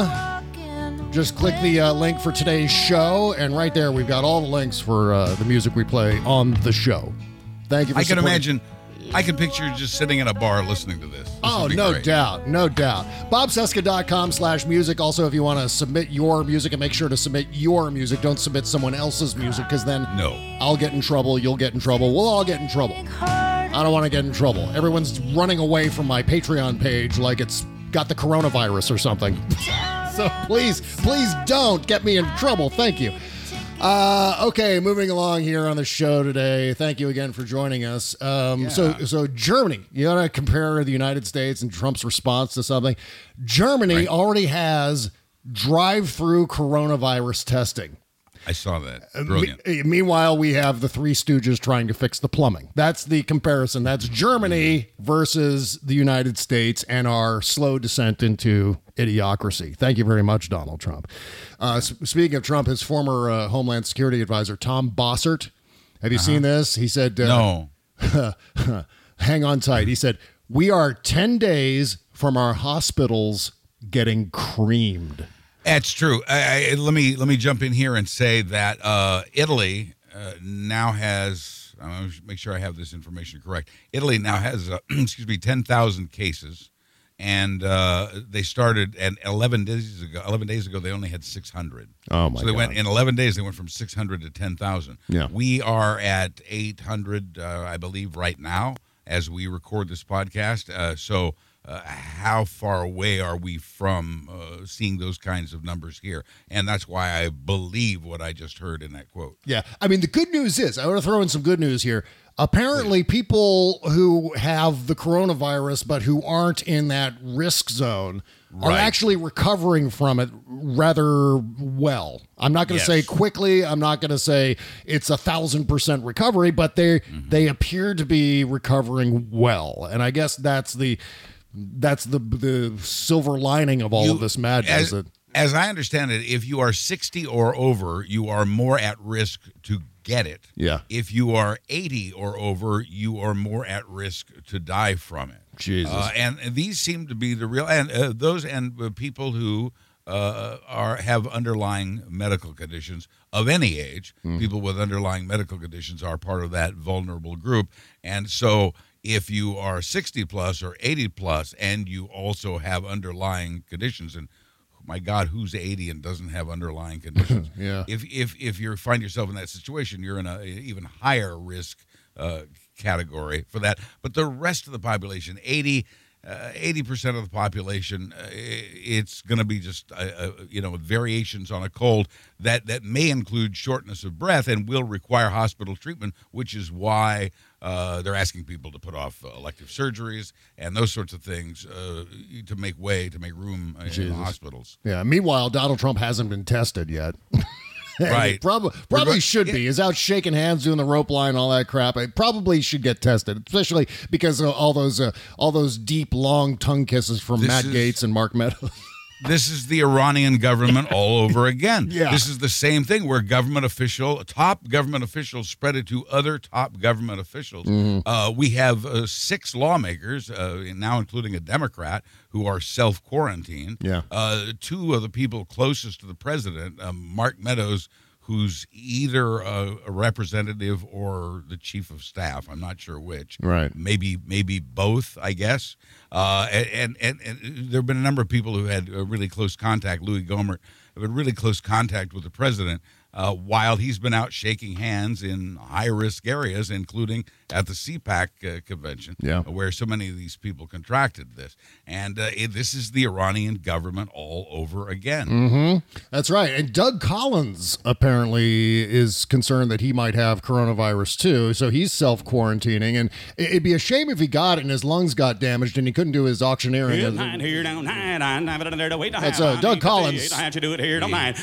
Just click the uh, link for today's show, and right there we've got all the links for uh, the music we play on the show. Thank you for I can imagine, I can picture you just sitting in a bar listening to this. This Oh, no great. doubt. No doubt. BobCesca.com slash music. Also, if you want to submit your music and make sure to submit your music, don't submit someone else's music because then No. I'll get in trouble. You'll get in trouble. We'll all get in trouble. I don't want to get in trouble. Everyone's running away from my Patreon page like it's got the coronavirus or something. *laughs* so please, please don't get me in trouble. Thank you. Uh, okay, moving along here on the show today. Thank you again for joining us. Um, So, so Germany, you got to compare the United States and Trump's response to something. Germany already has drive-through coronavirus testing. I saw that. Uh, Brilliant. me- meanwhile, we have the Three Stooges trying to fix the plumbing. That's the comparison. That's Germany versus the United States and our slow descent into idiocracy. Thank you very much, Donald Trump. Uh, s- speaking of Trump, his former uh, Homeland Security advisor, Tom Bossert, have you seen this? He said, uh, No. *laughs* hang on tight. He said, We are 10 days from our hospitals getting creamed. That's true. I, I, let me let me jump in here and say that uh, Italy uh, now has. I want to make sure I have this information correct. Italy now has, uh, *clears throat* excuse me, ten thousand cases, and uh, they started at eleven days ago. Eleven days ago, they only had six hundred. Oh, my So they went in eleven days. They went from six hundred to ten thousand. Yeah. we are at eight hundred, uh, I believe, right now as we record this podcast. Uh, so. Uh, how far away are we from uh, seeing those kinds of numbers here? And that's why I believe what I just heard in that quote. Yeah. I mean, the good news is, I want to throw in some good news here. Apparently, people who have the coronavirus but who aren't in that risk zone are actually recovering from it rather well. I'm not going to say quickly. I'm not going to say it's a thousand percent recovery, but they Mm-hmm. they appear to be recovering well. And I guess that's the that's the the silver lining of all You- of this madness. As, as I understand it, if you are 60 or over, you are more at risk to get it. Yeah. If you are 80 or over, you are more at risk to die from it. Jesus. Uh, and, and these seem to be the real and uh, those and uh, people who uh, are have underlying medical conditions of any age. Hmm. People with underlying medical conditions are part of that vulnerable group, and so if you are 60 plus or 80 plus and you also have underlying conditions and my god who's 80 and doesn't have underlying *laughs* conditions Yeah. if if if you find yourself in that situation you're in a even higher risk uh, category for that but the rest of the population 80 uh, 80% of the population uh, it's going to be just uh, uh, you know variations on a cold that that may include shortness of breath and will require hospital treatment which is why uh, they're asking people to put off uh, elective surgeries and those sorts of things uh, to make way to make room uh, in Jesus. hospitals yeah. Meanwhile, Donald Trump hasn't been tested yet. *laughs* Right. Probably probably We're go- should be. He's out shaking hands, doing the rope line, all that crap. It probably should get tested, especially because of all those uh, all those deep, long tongue kisses from This Matt is- Gaetz and Mark Meadows. *laughs* This is the Iranian government all over again. *laughs* Yeah. This is the same thing where government official, top government officials spread it to other top government officials. Mm-hmm. Uh, we have uh, six lawmakers, uh, now including a Democrat, who are self quarantined. Yeah. Uh, two of the people closest to the president, um, Mark Meadows, who's either a, a representative or the chief of staff. I'm not sure which. Right. Maybe maybe both. I guess. Uh, and, and and there have been a number of people who had really close contact. Louis Gohmert have been really close contact with the president uh, while he's been out shaking hands in high risk areas, including at the CPAC uh, convention, Yeah. where so many of these people contracted this. And uh, it, this is the Iranian government all over again. Mm-hmm. That's right. And Doug Collins apparently is concerned that he might have coronavirus too. So he's self quarantining. And it- it'd be a shame if he got it and his lungs got damaged and he couldn't do his auctioneering. That's uh, Doug Collins.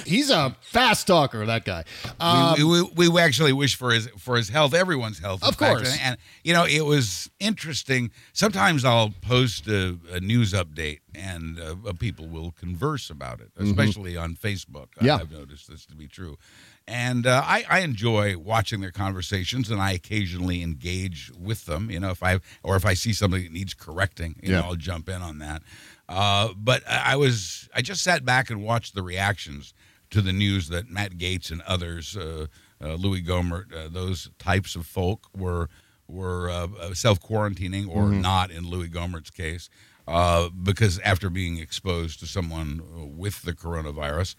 He's a fast talker, that guy. Um, we, we, we actually wish for his for his health, everyone's health. in Of fact. And, and, you know it was interesting. Sometimes I'll post a, a news update, and uh, uh, people will converse about it, Mhm. especially on Facebook. I- Yeah. I've noticed this to be true, and uh, I, I enjoy watching their conversations, and I occasionally engage with them. You know, if I or if I see something that needs correcting, you Yeah. know, I'll jump in on that. Uh, but I I was I just sat back and watched the reactions to the news that Matt Gaetz and others, uh, uh, Louis Gohmert, uh, those types of folk were were uh, self quarantining or Mhm. not in Louis Gohmert's case, uh, because after being exposed to someone with the coronavirus.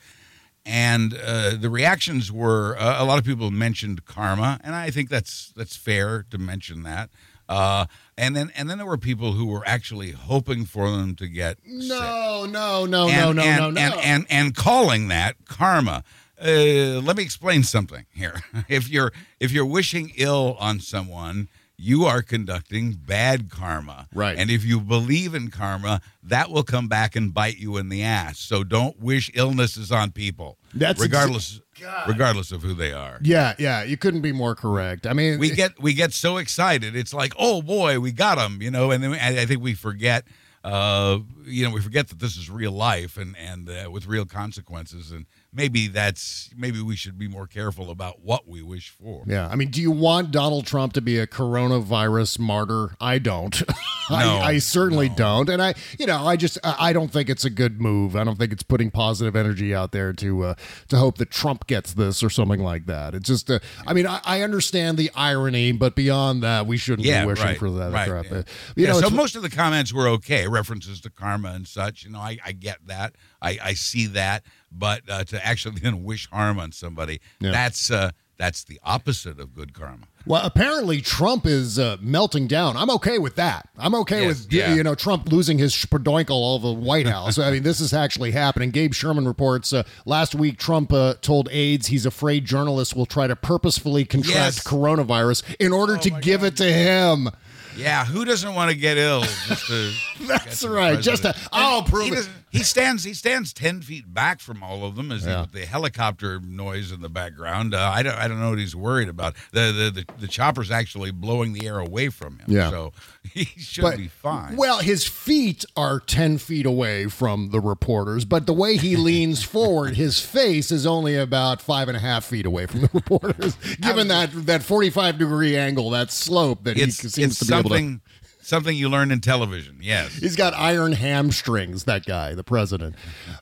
And uh, the reactions were uh, a lot of people mentioned karma, and I think that's that's fair to mention that. Uh, and then and then there were people who were actually hoping for them to get no, no, no, and, no, no, and, no, no. And, and and calling that karma. Uh, let me explain something here. *laughs* If you're if you're wishing ill on someone, you are conducting bad karma. Right. And if you believe in karma, that will come back and bite you in the ass. So don't wish illnesses on people. That's exa- regardless regardless of who they are. yeah, yeah, you couldn't be more correct. I mean, We get we get so excited. It's like, oh boy, we got him, you know. And then we, I I think we forget, uh, you know, we forget that this is real life and and uh, with real consequences. And maybe that's maybe we should be more careful about what we wish for. Yeah, I mean, do you want Donald Trump to be a coronavirus martyr? I don't. *laughs* No, I, I certainly don't, and I, you know, I just, I don't think it's a good move. I don't think it's putting positive energy out there to, uh, to hope that Trump gets this or something like that. It's just, uh, I mean, I, I understand the irony, but beyond that, we shouldn't Yeah, be wishing right, for that right, crap. yeah. You Yeah, know, so most of the comments were okay, references to karma and such. You know, I, I get that, I, I see that, but uh, to actually *laughs* then wish harm on somebody, Yeah. that's uh, that's the opposite of good karma. Well, apparently Trump is uh, melting down. I'm okay with that. I'm okay Yes, with yeah. you know Trump losing his spadoinkle all over the White House. I mean, this is actually happening. Gabe Sherman reports uh, last week Trump uh, told aides he's afraid journalists will try to purposefully contract Yes. coronavirus in order to give it to him. Yeah, who doesn't want to get ill? Just to *laughs* That's right. Just to, I'll prove it. He stands. He stands ten feet back from all of them, as Yeah. the, the helicopter noise in the background. Uh, I don't. I don't know what he's worried about. The, the the the chopper's actually blowing the air away from him. Yeah. So *laughs* he should But- be fine. Well, his feet are 10 feet away from the reporters, but the way he *laughs* leans forward, his face is only about five and a half feet away from the reporters, given that, that 45 degree angle, that slope that he seems to be able to. Something you learn in television. Yes. He's got iron hamstrings, that guy, the president.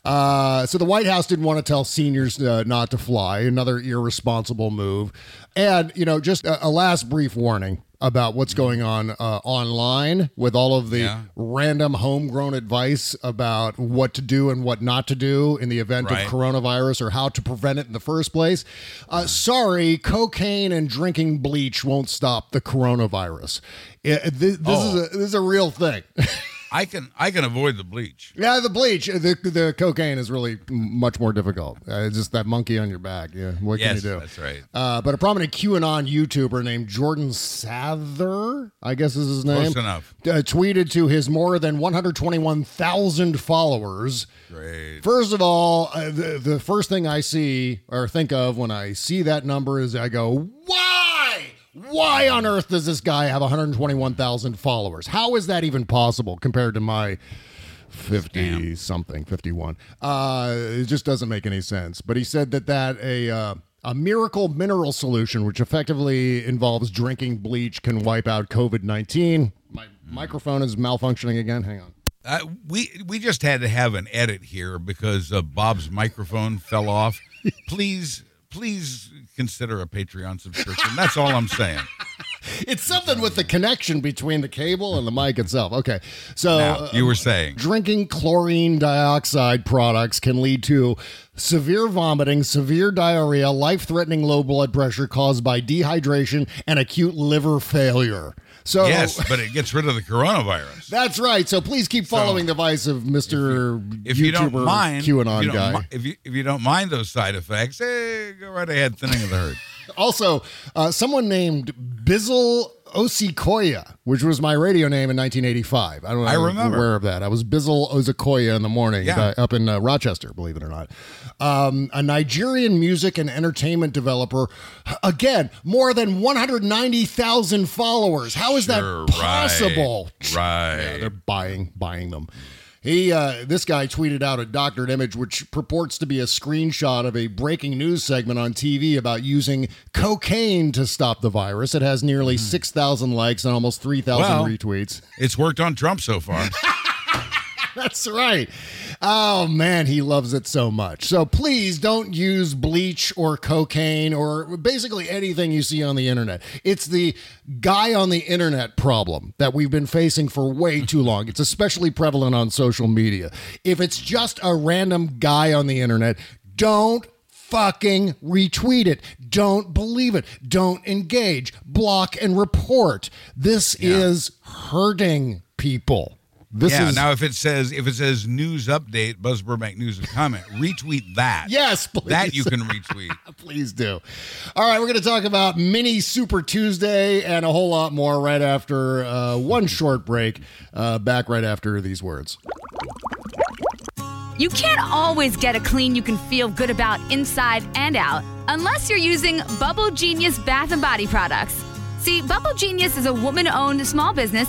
Uh, so the White House didn't want to tell seniors uh, not to fly, another irresponsible move. And, you know, just a, a last brief warning about what's going on uh, online with all of the Yeah. random homegrown advice about what to do and what not to do in the event Right. of coronavirus or how to prevent it in the first place. Uh, sorry, cocaine and drinking bleach won't stop the coronavirus. It- this this is Oh. a, this is a real thing. *laughs* I can I can avoid the bleach. Yeah, the bleach, the the cocaine is really much more difficult. Uh, it's just that monkey on your back. Yeah, what can you Yes, do? that's right. Uh, but a prominent QAnon YouTuber named Jordan Sather, I guess is his name, Close enough. uh, tweeted to his more than 121,000 followers. Great. First of all, uh, the, the first thing I see or think of when I see that number is I go, why? Why on earth does this guy have 121,000 followers? How is that even possible compared to my 50 something, 51? Uh, it just doesn't make any sense. But he said that that a. Uh, a miracle mineral solution, which effectively involves drinking bleach, can wipe out COVID 19. My microphone is malfunctioning again. Hang on. Uh, we we just had to have an edit here because uh, Bob's microphone fell off. *laughs* Please, please consider a Patreon subscription. That's all I'm saying. *laughs* It's something with the connection between the cable and the mic itself. Okay. So Now, uh, you were saying. drinking chlorine dioxide products can lead to severe vomiting, severe diarrhea, life threatening low blood pressure caused by dehydration, and acute liver failure. So, yes, but it gets rid of the coronavirus. that's right. So, please keep following the advice of Mr. If YouTuber you don't mind, QAnon you don't guy. mi- if you if you don't mind those side effects, hey, go right ahead, thinning of the herd. *laughs* Also, uh, someone named Bizzle Osikoya, which was my radio name in 1985. I don't know. I remember. aware of that. I was Bizzle Osikoya in the morning Yeah. uh, up in uh, Rochester, believe it or not. Um, a Nigerian music and entertainment developer. Again, more than 190,000 followers. How is Sure, that right, possible? Right. Yeah, they're buying buying them. He, uh, this guy tweeted out a doctored image which purports to be a screenshot of a breaking news segment on TV about using cocaine to stop the virus. It has nearly 6,000 likes and almost 3,000 Hmm. Well- retweets. It's worked on Trump so far. *laughs* *laughs* That's right. Oh man, he loves it so much. So please don't use bleach or cocaine or basically anything you see on the internet. It's the guy on the internet problem that we've been facing for way *laughs* too long. It's especially prevalent on social media. If it's just a random guy on the internet, don't fucking retweet it. Don't believe it. Don't engage. Block and report. This is hurting people. This yeah. is now, if it says if it says news update, Buzz Burbank news and comment, retweet that. Yes, please. That you can *laughs* retweet. Please do. All right, we're going to talk about Mini Super Tuesday and a whole lot more right after uh, one short break. Uh, back right after these words. You can't always get a clean you can feel good about inside and out unless you're using Bubble Genius bath and body products. See, Bubble Genius is a woman owned small business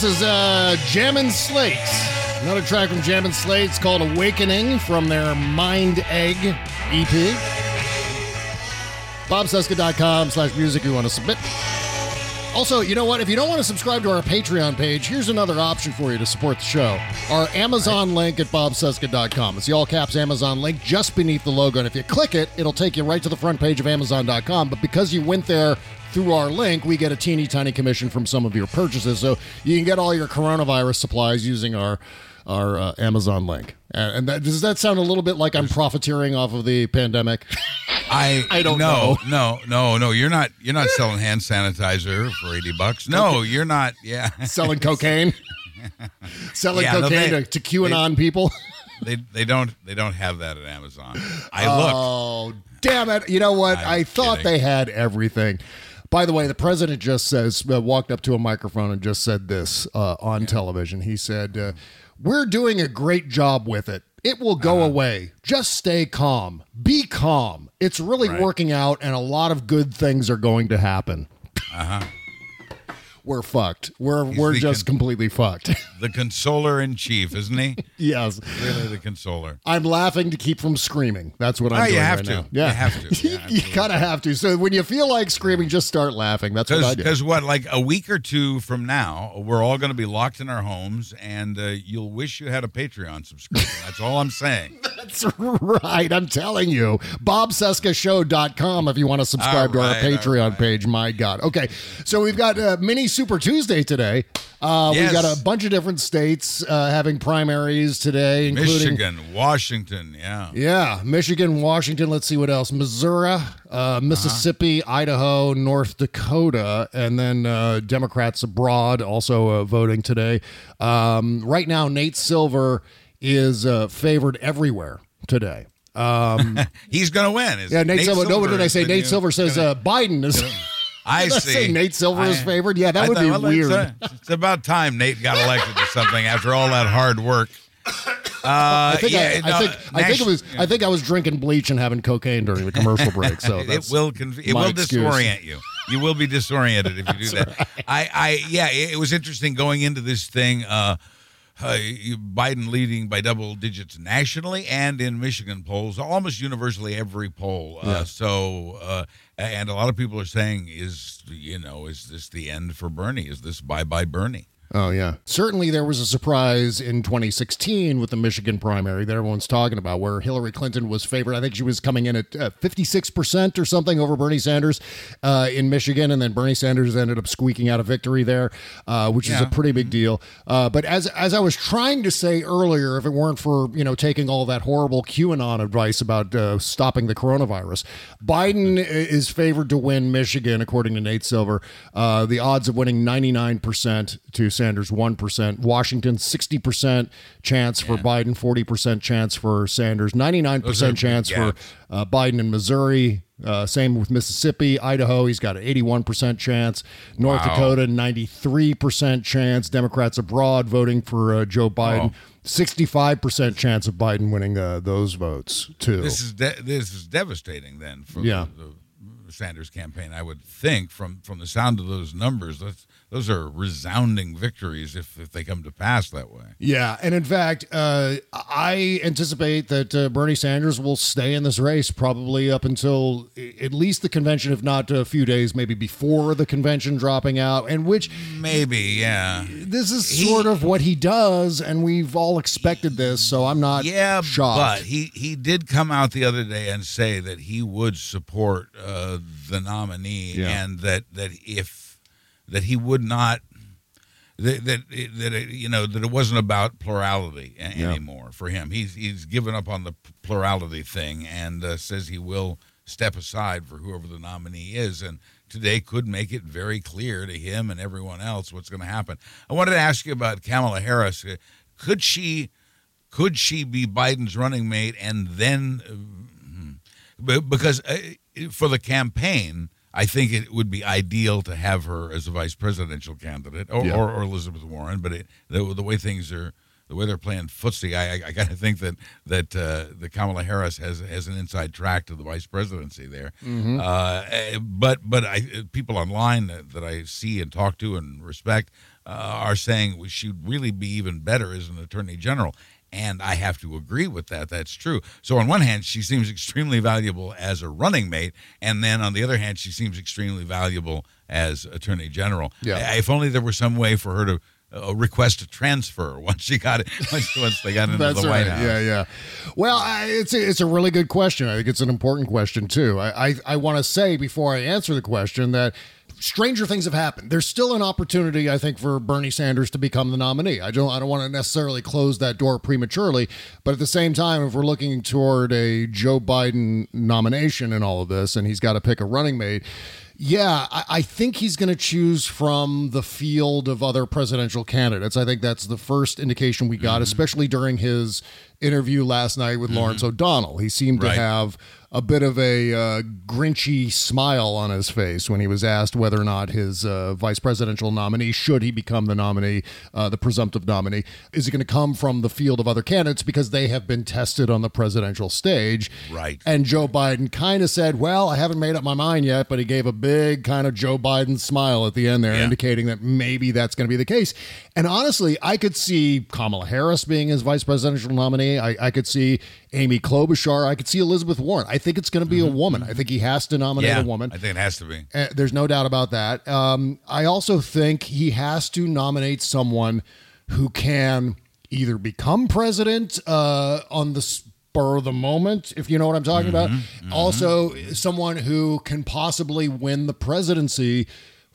This is uh, Jam 'N' Slates. Another track from Jam 'N' Slates called Awakening from their Mind Egg EP. BobCesca.com slash music you want to submit. Also, you know what? If you don't want to subscribe to our Patreon page, here's another option for you to support the show. Our Amazon link at bobcesca.com. It's the all caps Amazon link just beneath the logo. And if you click it, it'll take you right to the front page of Amazon.com. But because you went there through our link, we get a teeny tiny commission from some of your purchases. So you can get all your coronavirus supplies using our our uh, Amazon link. And, and that, does that sound a little bit like I'm profiteering off of the pandemic? I *laughs* I don't no, know. No, no, no. You're not. You're not selling hand sanitizer for eighty bucks. No, you're not. Yeah, *laughs* Selling cocaine? *laughs* Selling Yeah, no, cocaine they- to, to QAnon people? They they don't they don't have that at Amazon. I looked. Oh, damn it. You know what? i thought they had everything. By the way, the president just says, uh, walked up to a microphone and just said this uh, on television. He said, uh, We're doing a great job with it. It will go away. Just stay calm. Be calm. It's really Right. working out, and a lot of good things are going to happen. Uh huh. We're fucked. We're we're the just completely fucked. *laughs* *laughs* The consoler in chief, isn't he? yes. Really, the consoler. I'm laughing to keep from screaming. That's what I'm Ah, doing you have right to. now. You have to. Yeah, *laughs* you kind of have to. So when you feel like screaming, just start laughing. That's what I do. Because what, like a week or two from now, we're all going to be locked in our homes, and uh, you'll wish you had a Patreon subscription. That's all I'm saying. That's right. I'm telling you. BobCescaShow.com if you want to subscribe All to our right, Patreon page. My God. Okay. So we've got uh, Mini Super Tuesday today. Uh, Yes. We've got a bunch of different states uh, having primaries today, including. Michigan, Washington, yeah. Yeah, Michigan, Washington. Let's see what else. Missouri, uh, Mississippi, Idaho, North Dakota, and then uh, Democrats abroad also uh, voting today. Um, right now, Nate Silver is uh, favored everywhere today. Um, *laughs* He's going to win. Yeah, Nate, Silver. No, what did I say? Nate Silver says uh, Biden is. I Did I see. say Nate Silver is favored? Yeah, that I would thought, be well, it's, weird. uh, It's, about time Nate got elected to something after all that hard work. Uh, I think, yeah, I, I no, think I think it was I think I was drinking bleach and having cocaine during the commercial break. So *laughs* it will conf- it will excuse. disorient you. You will be disoriented if you do that. I, I, yeah, it, it was interesting going into this thing. Uh, uh, Biden leading by double digits nationally and in Michigan polls, almost universally every poll. Uh, Yeah. So, uh, and a lot of people are saying, is you know, is this the end for Bernie? Is this bye bye Bernie? Oh yeah. Certainly there was a surprise in 2016 with the Michigan primary that everyone's talking about where Hillary Clinton was favored. I think she was coming in at uh, 56% or something over Bernie Sanders uh, in Michigan and then Bernie Sanders ended up squeaking out a victory there, uh, which is a pretty big deal. Uh, but as as I was trying to say earlier if it weren't for, you know, taking all that horrible QAnon advice about uh, stopping the coronavirus, Biden is favored to win Michigan according to Nate Silver. Uh, the odds of winning 99% to Sanders 1%. Washington 60% chance for Biden, 40% chance for Sanders, 99% are chance for uh, Biden in Missouri. Uh, same with Mississippi, Idaho. He's got an 81% chance. North Wow. Dakota, 93% chance. Democrats abroad voting for uh, Joe Biden. Oh. 65% chance of Biden winning uh, those votes, too. This is de- this is devastating then for Yeah. the, the Sanders campaign. I would think from from the sound of those numbers, that's, those are resounding victories if if they come to pass that way. Yeah, and in fact, uh, I anticipate that uh, Bernie Sanders will stay in this race probably up until at least the convention, if not a few days, maybe before the convention dropping out. And which Maybe, yeah. this is sort of what he does, and we've all expected this, so I'm not Yeah, shocked. but he he did come out the other day and say that he would support uh, the nominee Yeah. and that that if that he would not that that, that it, you know that it wasn't about plurality a- Yeah. anymore for him. He's he's given up on the plurality thing and uh, says he will step aside for whoever the nominee is. And today could make it very clear to him and everyone else what's going to happen. I wanted to ask you about Kamala Harris. Uh, Could she could she be Biden's running mate and then uh, hmm, be- because uh, for the campaign I think it would be ideal to have her as a vice presidential candidate or, Yeah. or, or Elizabeth Warren but it, the, the way things are the way they're playing footsie I, I, I think that that uh, the Kamala Harris has has an inside track to the vice presidency there Mhm. uh, but but I people online that, that I see and talk to and respect uh, are saying she would really be even better as an attorney general. And I have to agree with that. That's true. So on one hand, she seems extremely valuable as a running mate, and then on the other hand, she seems extremely valuable as attorney general. Yeah. If only there were some way for her to uh, request a transfer *laughs* once she got it once, once they got into That's the right. White House. Yeah, yeah. Well, I, it's a, it's a really good question. I think it's an important question too. I I, I want to say before I answer the question that stranger things have happened. There's still an opportunity, I think, for Bernie Sanders to become the nominee. I don't I don't want to necessarily close that door prematurely, but at the same time, if we're looking toward a Joe Biden nomination in all of this, and he's got to pick a running mate. Yeah, I, I think he's going to choose from the field of other presidential candidates. I think that's the first indication we got, mm-hmm. especially during his interview last night with mm-hmm. Lawrence O'Donnell. He seemed Right. to have a bit of a uh, grinchy smile on his face when he was asked whether or not his uh, vice presidential nominee, should he become the nominee, uh, the presumptive nominee, is it going to come from the field of other candidates because they have been tested on the presidential stage? Right. And Joe Biden kind of said, Well, I haven't made up my mind yet, but he gave a big kind of Joe Biden smile at the end there, Yeah. indicating that maybe that's going to be the case. And honestly, I could see Kamala Harris being his vice presidential nominee. I, I could see Amy Klobuchar. I could see Elizabeth Warren. I think it's going to be a woman. I think he has to nominate Mm-hmm. Yeah, a woman. I think it has to be. Uh, there's no doubt about that. Um, I also think he has to nominate someone who can either become president uh, on the spur of the moment, if you know what I'm talking about. Also, someone who can possibly win the presidency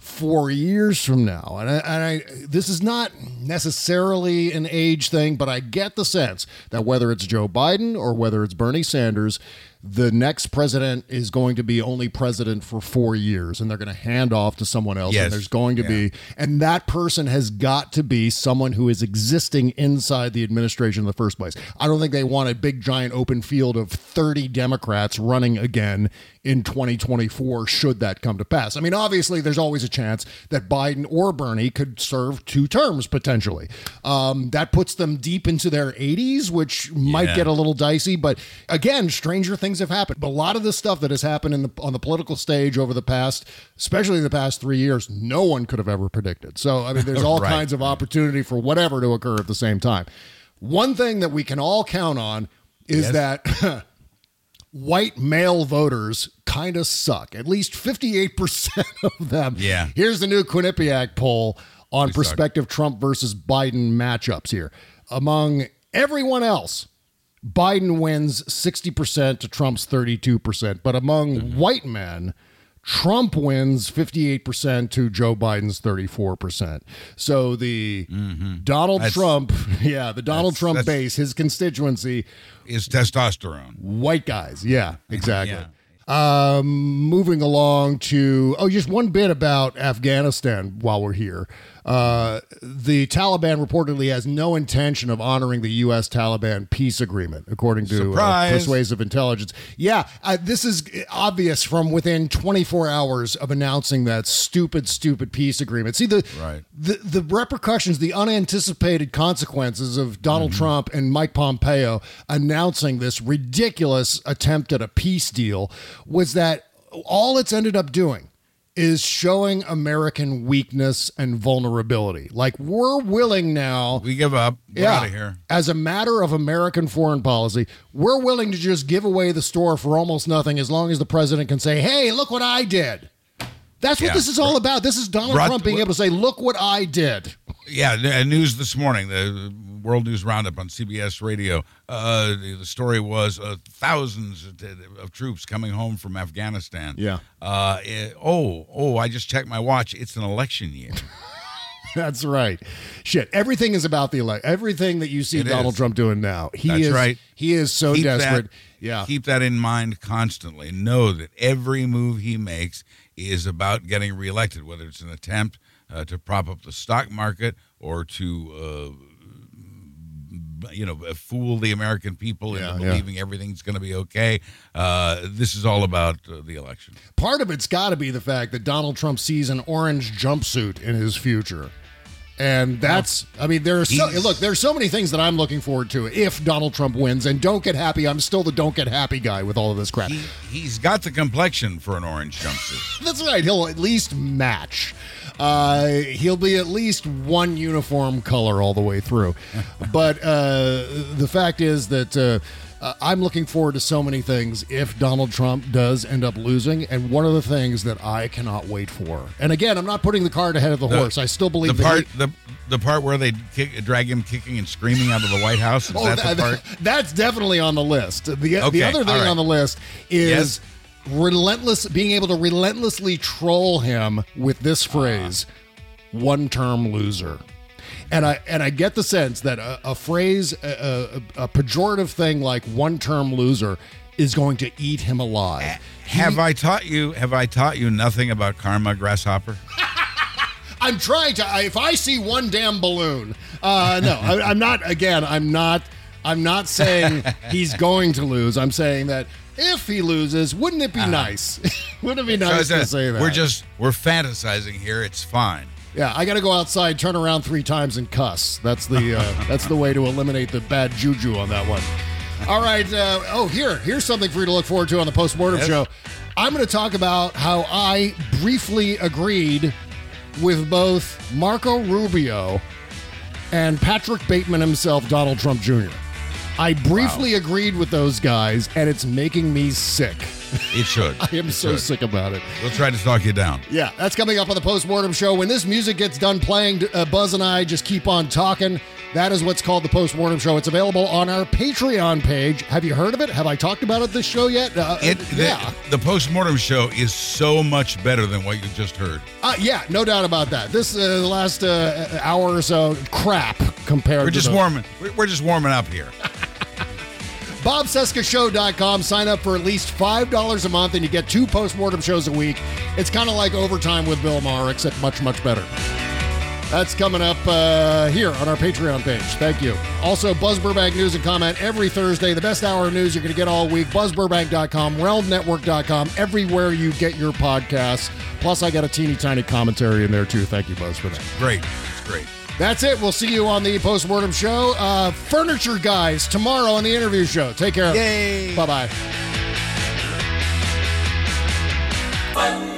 four years from now. And I, and I, this is not necessarily an age thing, but I get the sense that whether it's Joe Biden or whether it's Bernie Sanders, the next president is going to be only president for four years and they're going to hand off to someone else. Yes. And there's going to Yeah. be, and that person has got to be someone who is existing inside the administration in the first place. I don't think they want a big, giant open field of 30 Democrats running again in 2024, should that come to pass. I mean, obviously, there's always a chance that Biden or Bernie could serve two terms potentially. Um, that puts them deep into their 80s, which might Yeah. get a little dicey. But again, stranger things have happened. But a lot of the stuff that has happened in the, on the political stage over the past, especially the past three years, no one could have ever predicted. So, I mean, there's *laughs* all Right. kinds of opportunity for whatever to occur at the same time. One thing that we can all count on is Yes. that *laughs* white male voters kind of suck. At least 58% *laughs* of them. Yeah. Here's the new Quinnipiac poll on suck. prospective Trump versus Biden matchups here. Among everyone else, Biden wins 60% to Trump's 32%. But among Mm-hmm. white men, Trump wins 58% to Joe Biden's 34%. So the Donald Mm-hmm. That's- Trump, *laughs* yeah, the Donald that's- Trump that's- base, his constituency, Is testosterone. white guys. *laughs* Yeah, exactly. Um, moving along to oh, just one bit about Afghanistan while we're here. Uh, the Taliban reportedly has no intention of honoring the U.S. Taliban peace agreement, according to uh, persuasive intelligence. Yeah, uh, this is obvious from within 24 hours of announcing that stupid, stupid peace agreement. See the Right. the the repercussions, the unanticipated consequences of Donald Mm-hmm. Trump and Mike Pompeo announcing this ridiculous attempt at a peace deal was that all it's ended up doing is showing American weakness and vulnerability. Like we're willing now We give up. We're out of here. as a matter of American foreign policy, we're willing to just give away the store for almost nothing as long as the president can say, hey, look what I did. That's what Yeah. this is all about. This is Donald Trump being able to say, look what I did. Yeah, uh, news this morning, the World News Roundup on CBS Radio. Uh, the, the story was uh, thousands of, of troops coming home from Afghanistan. Yeah. Uh, eh, oh, oh, I just checked my watch. It's an election year. *laughs* That's right. Shit. Everything is about the election. Everything that you see It Donald is. Trump doing now. He That's is right. He is so Keep desperate. That, yeah. Keep that in mind constantly. Know that every move he makes is about getting reelected, whether it's an attempt uh, to prop up the stock market or to. Uh, you know, fool the American people Yeah, into yeah. believing everything's going to be okay. Uh, this is all about uh, the election. Part of it's got to be the fact that Donald Trump sees an orange jumpsuit in his future. And that's, I mean, there are so, look, there's so many things that I'm looking forward to if Donald Trump wins. And don't get happy. I'm still the don't get happy guy with all of this crap. He, he's got the complexion for an orange jumpsuit. *laughs* That's right. He'll at least match. Uh, he'll be at least one uniform color all the way through. *laughs* but uh, the fact is that uh, uh, I'm looking forward to so many things if Donald Trump does end up losing. And one of the things that I cannot wait for, and again, I'm not putting the cart ahead of the, horse. I still believe the part he- the the part where they kick, drag him kicking and screaming out of the White House is Oh, that that- the part? *laughs* that's definitely on the list. The, the other thing right. on the list is Yes. Relentless being able to relentlessly troll him with this phrase, one term loser. And I and I get the sense that a, a phrase, a, a, a pejorative thing like one term loser is going to eat him alive. Have I taught you? Have I taught you nothing about karma, grasshopper? *laughs* I'm trying to. I- If I see one damn balloon, uh, no, I, I'm not. Again, I'm not. I'm not saying *laughs* he's going to lose. I'm saying that if he loses, wouldn't it be nice? *laughs* wouldn't it be nice Uh-huh. So to say that? We're just we're fantasizing here. It's fine. yeah. I got to go outside, turn around three times, and cuss. That's the uh, *laughs* that's the way to eliminate the bad juju on that one. All right. Uh, oh, here here's something for you to look forward to on the postmortem Yes. show. I'm going to talk about how I briefly agreed with both Marco Rubio and Patrick Bateman himself, Donald Trump Jr. I briefly agreed with those guys, and it's making me sick. It should. *laughs* I am It so should. sick about it. We'll try to talk you down. Yeah, that's coming up on the postmortem show. When this music gets done playing, uh, Buzz and I just keep on talking. That is what's called the postmortem show. It's available on our Patreon page. Have you heard of it? Have I talked about it this show yet? Uh, It yeah. the, the postmortem show is so much better than what you just heard. Uh, yeah, no doubt about that. This uh, the last uh, hour or so, crap compared We're to just the- warming. We're just warming up here. *laughs* BobCescaShow.com. Sign up for at least $5 a month and you get two postmortem shows a week. It's kind of like overtime with Bill Maher, except much, much better. That's coming up uh, here on our Patreon page. Thank you. Also, Buzz Burbank News and Comment every Thursday. The best hour of news you're going to get all week. BuzzBurbank.com, RealmNetwork.com, everywhere you get your podcasts. Plus, I got a teeny tiny commentary in there too. Thank you, Buzz, for that. Great. It's great. That's it. We'll see you on the postmortem show. Uh, Furniture Guys tomorrow on the interview show. Take care. Yay. Bye bye. Bye.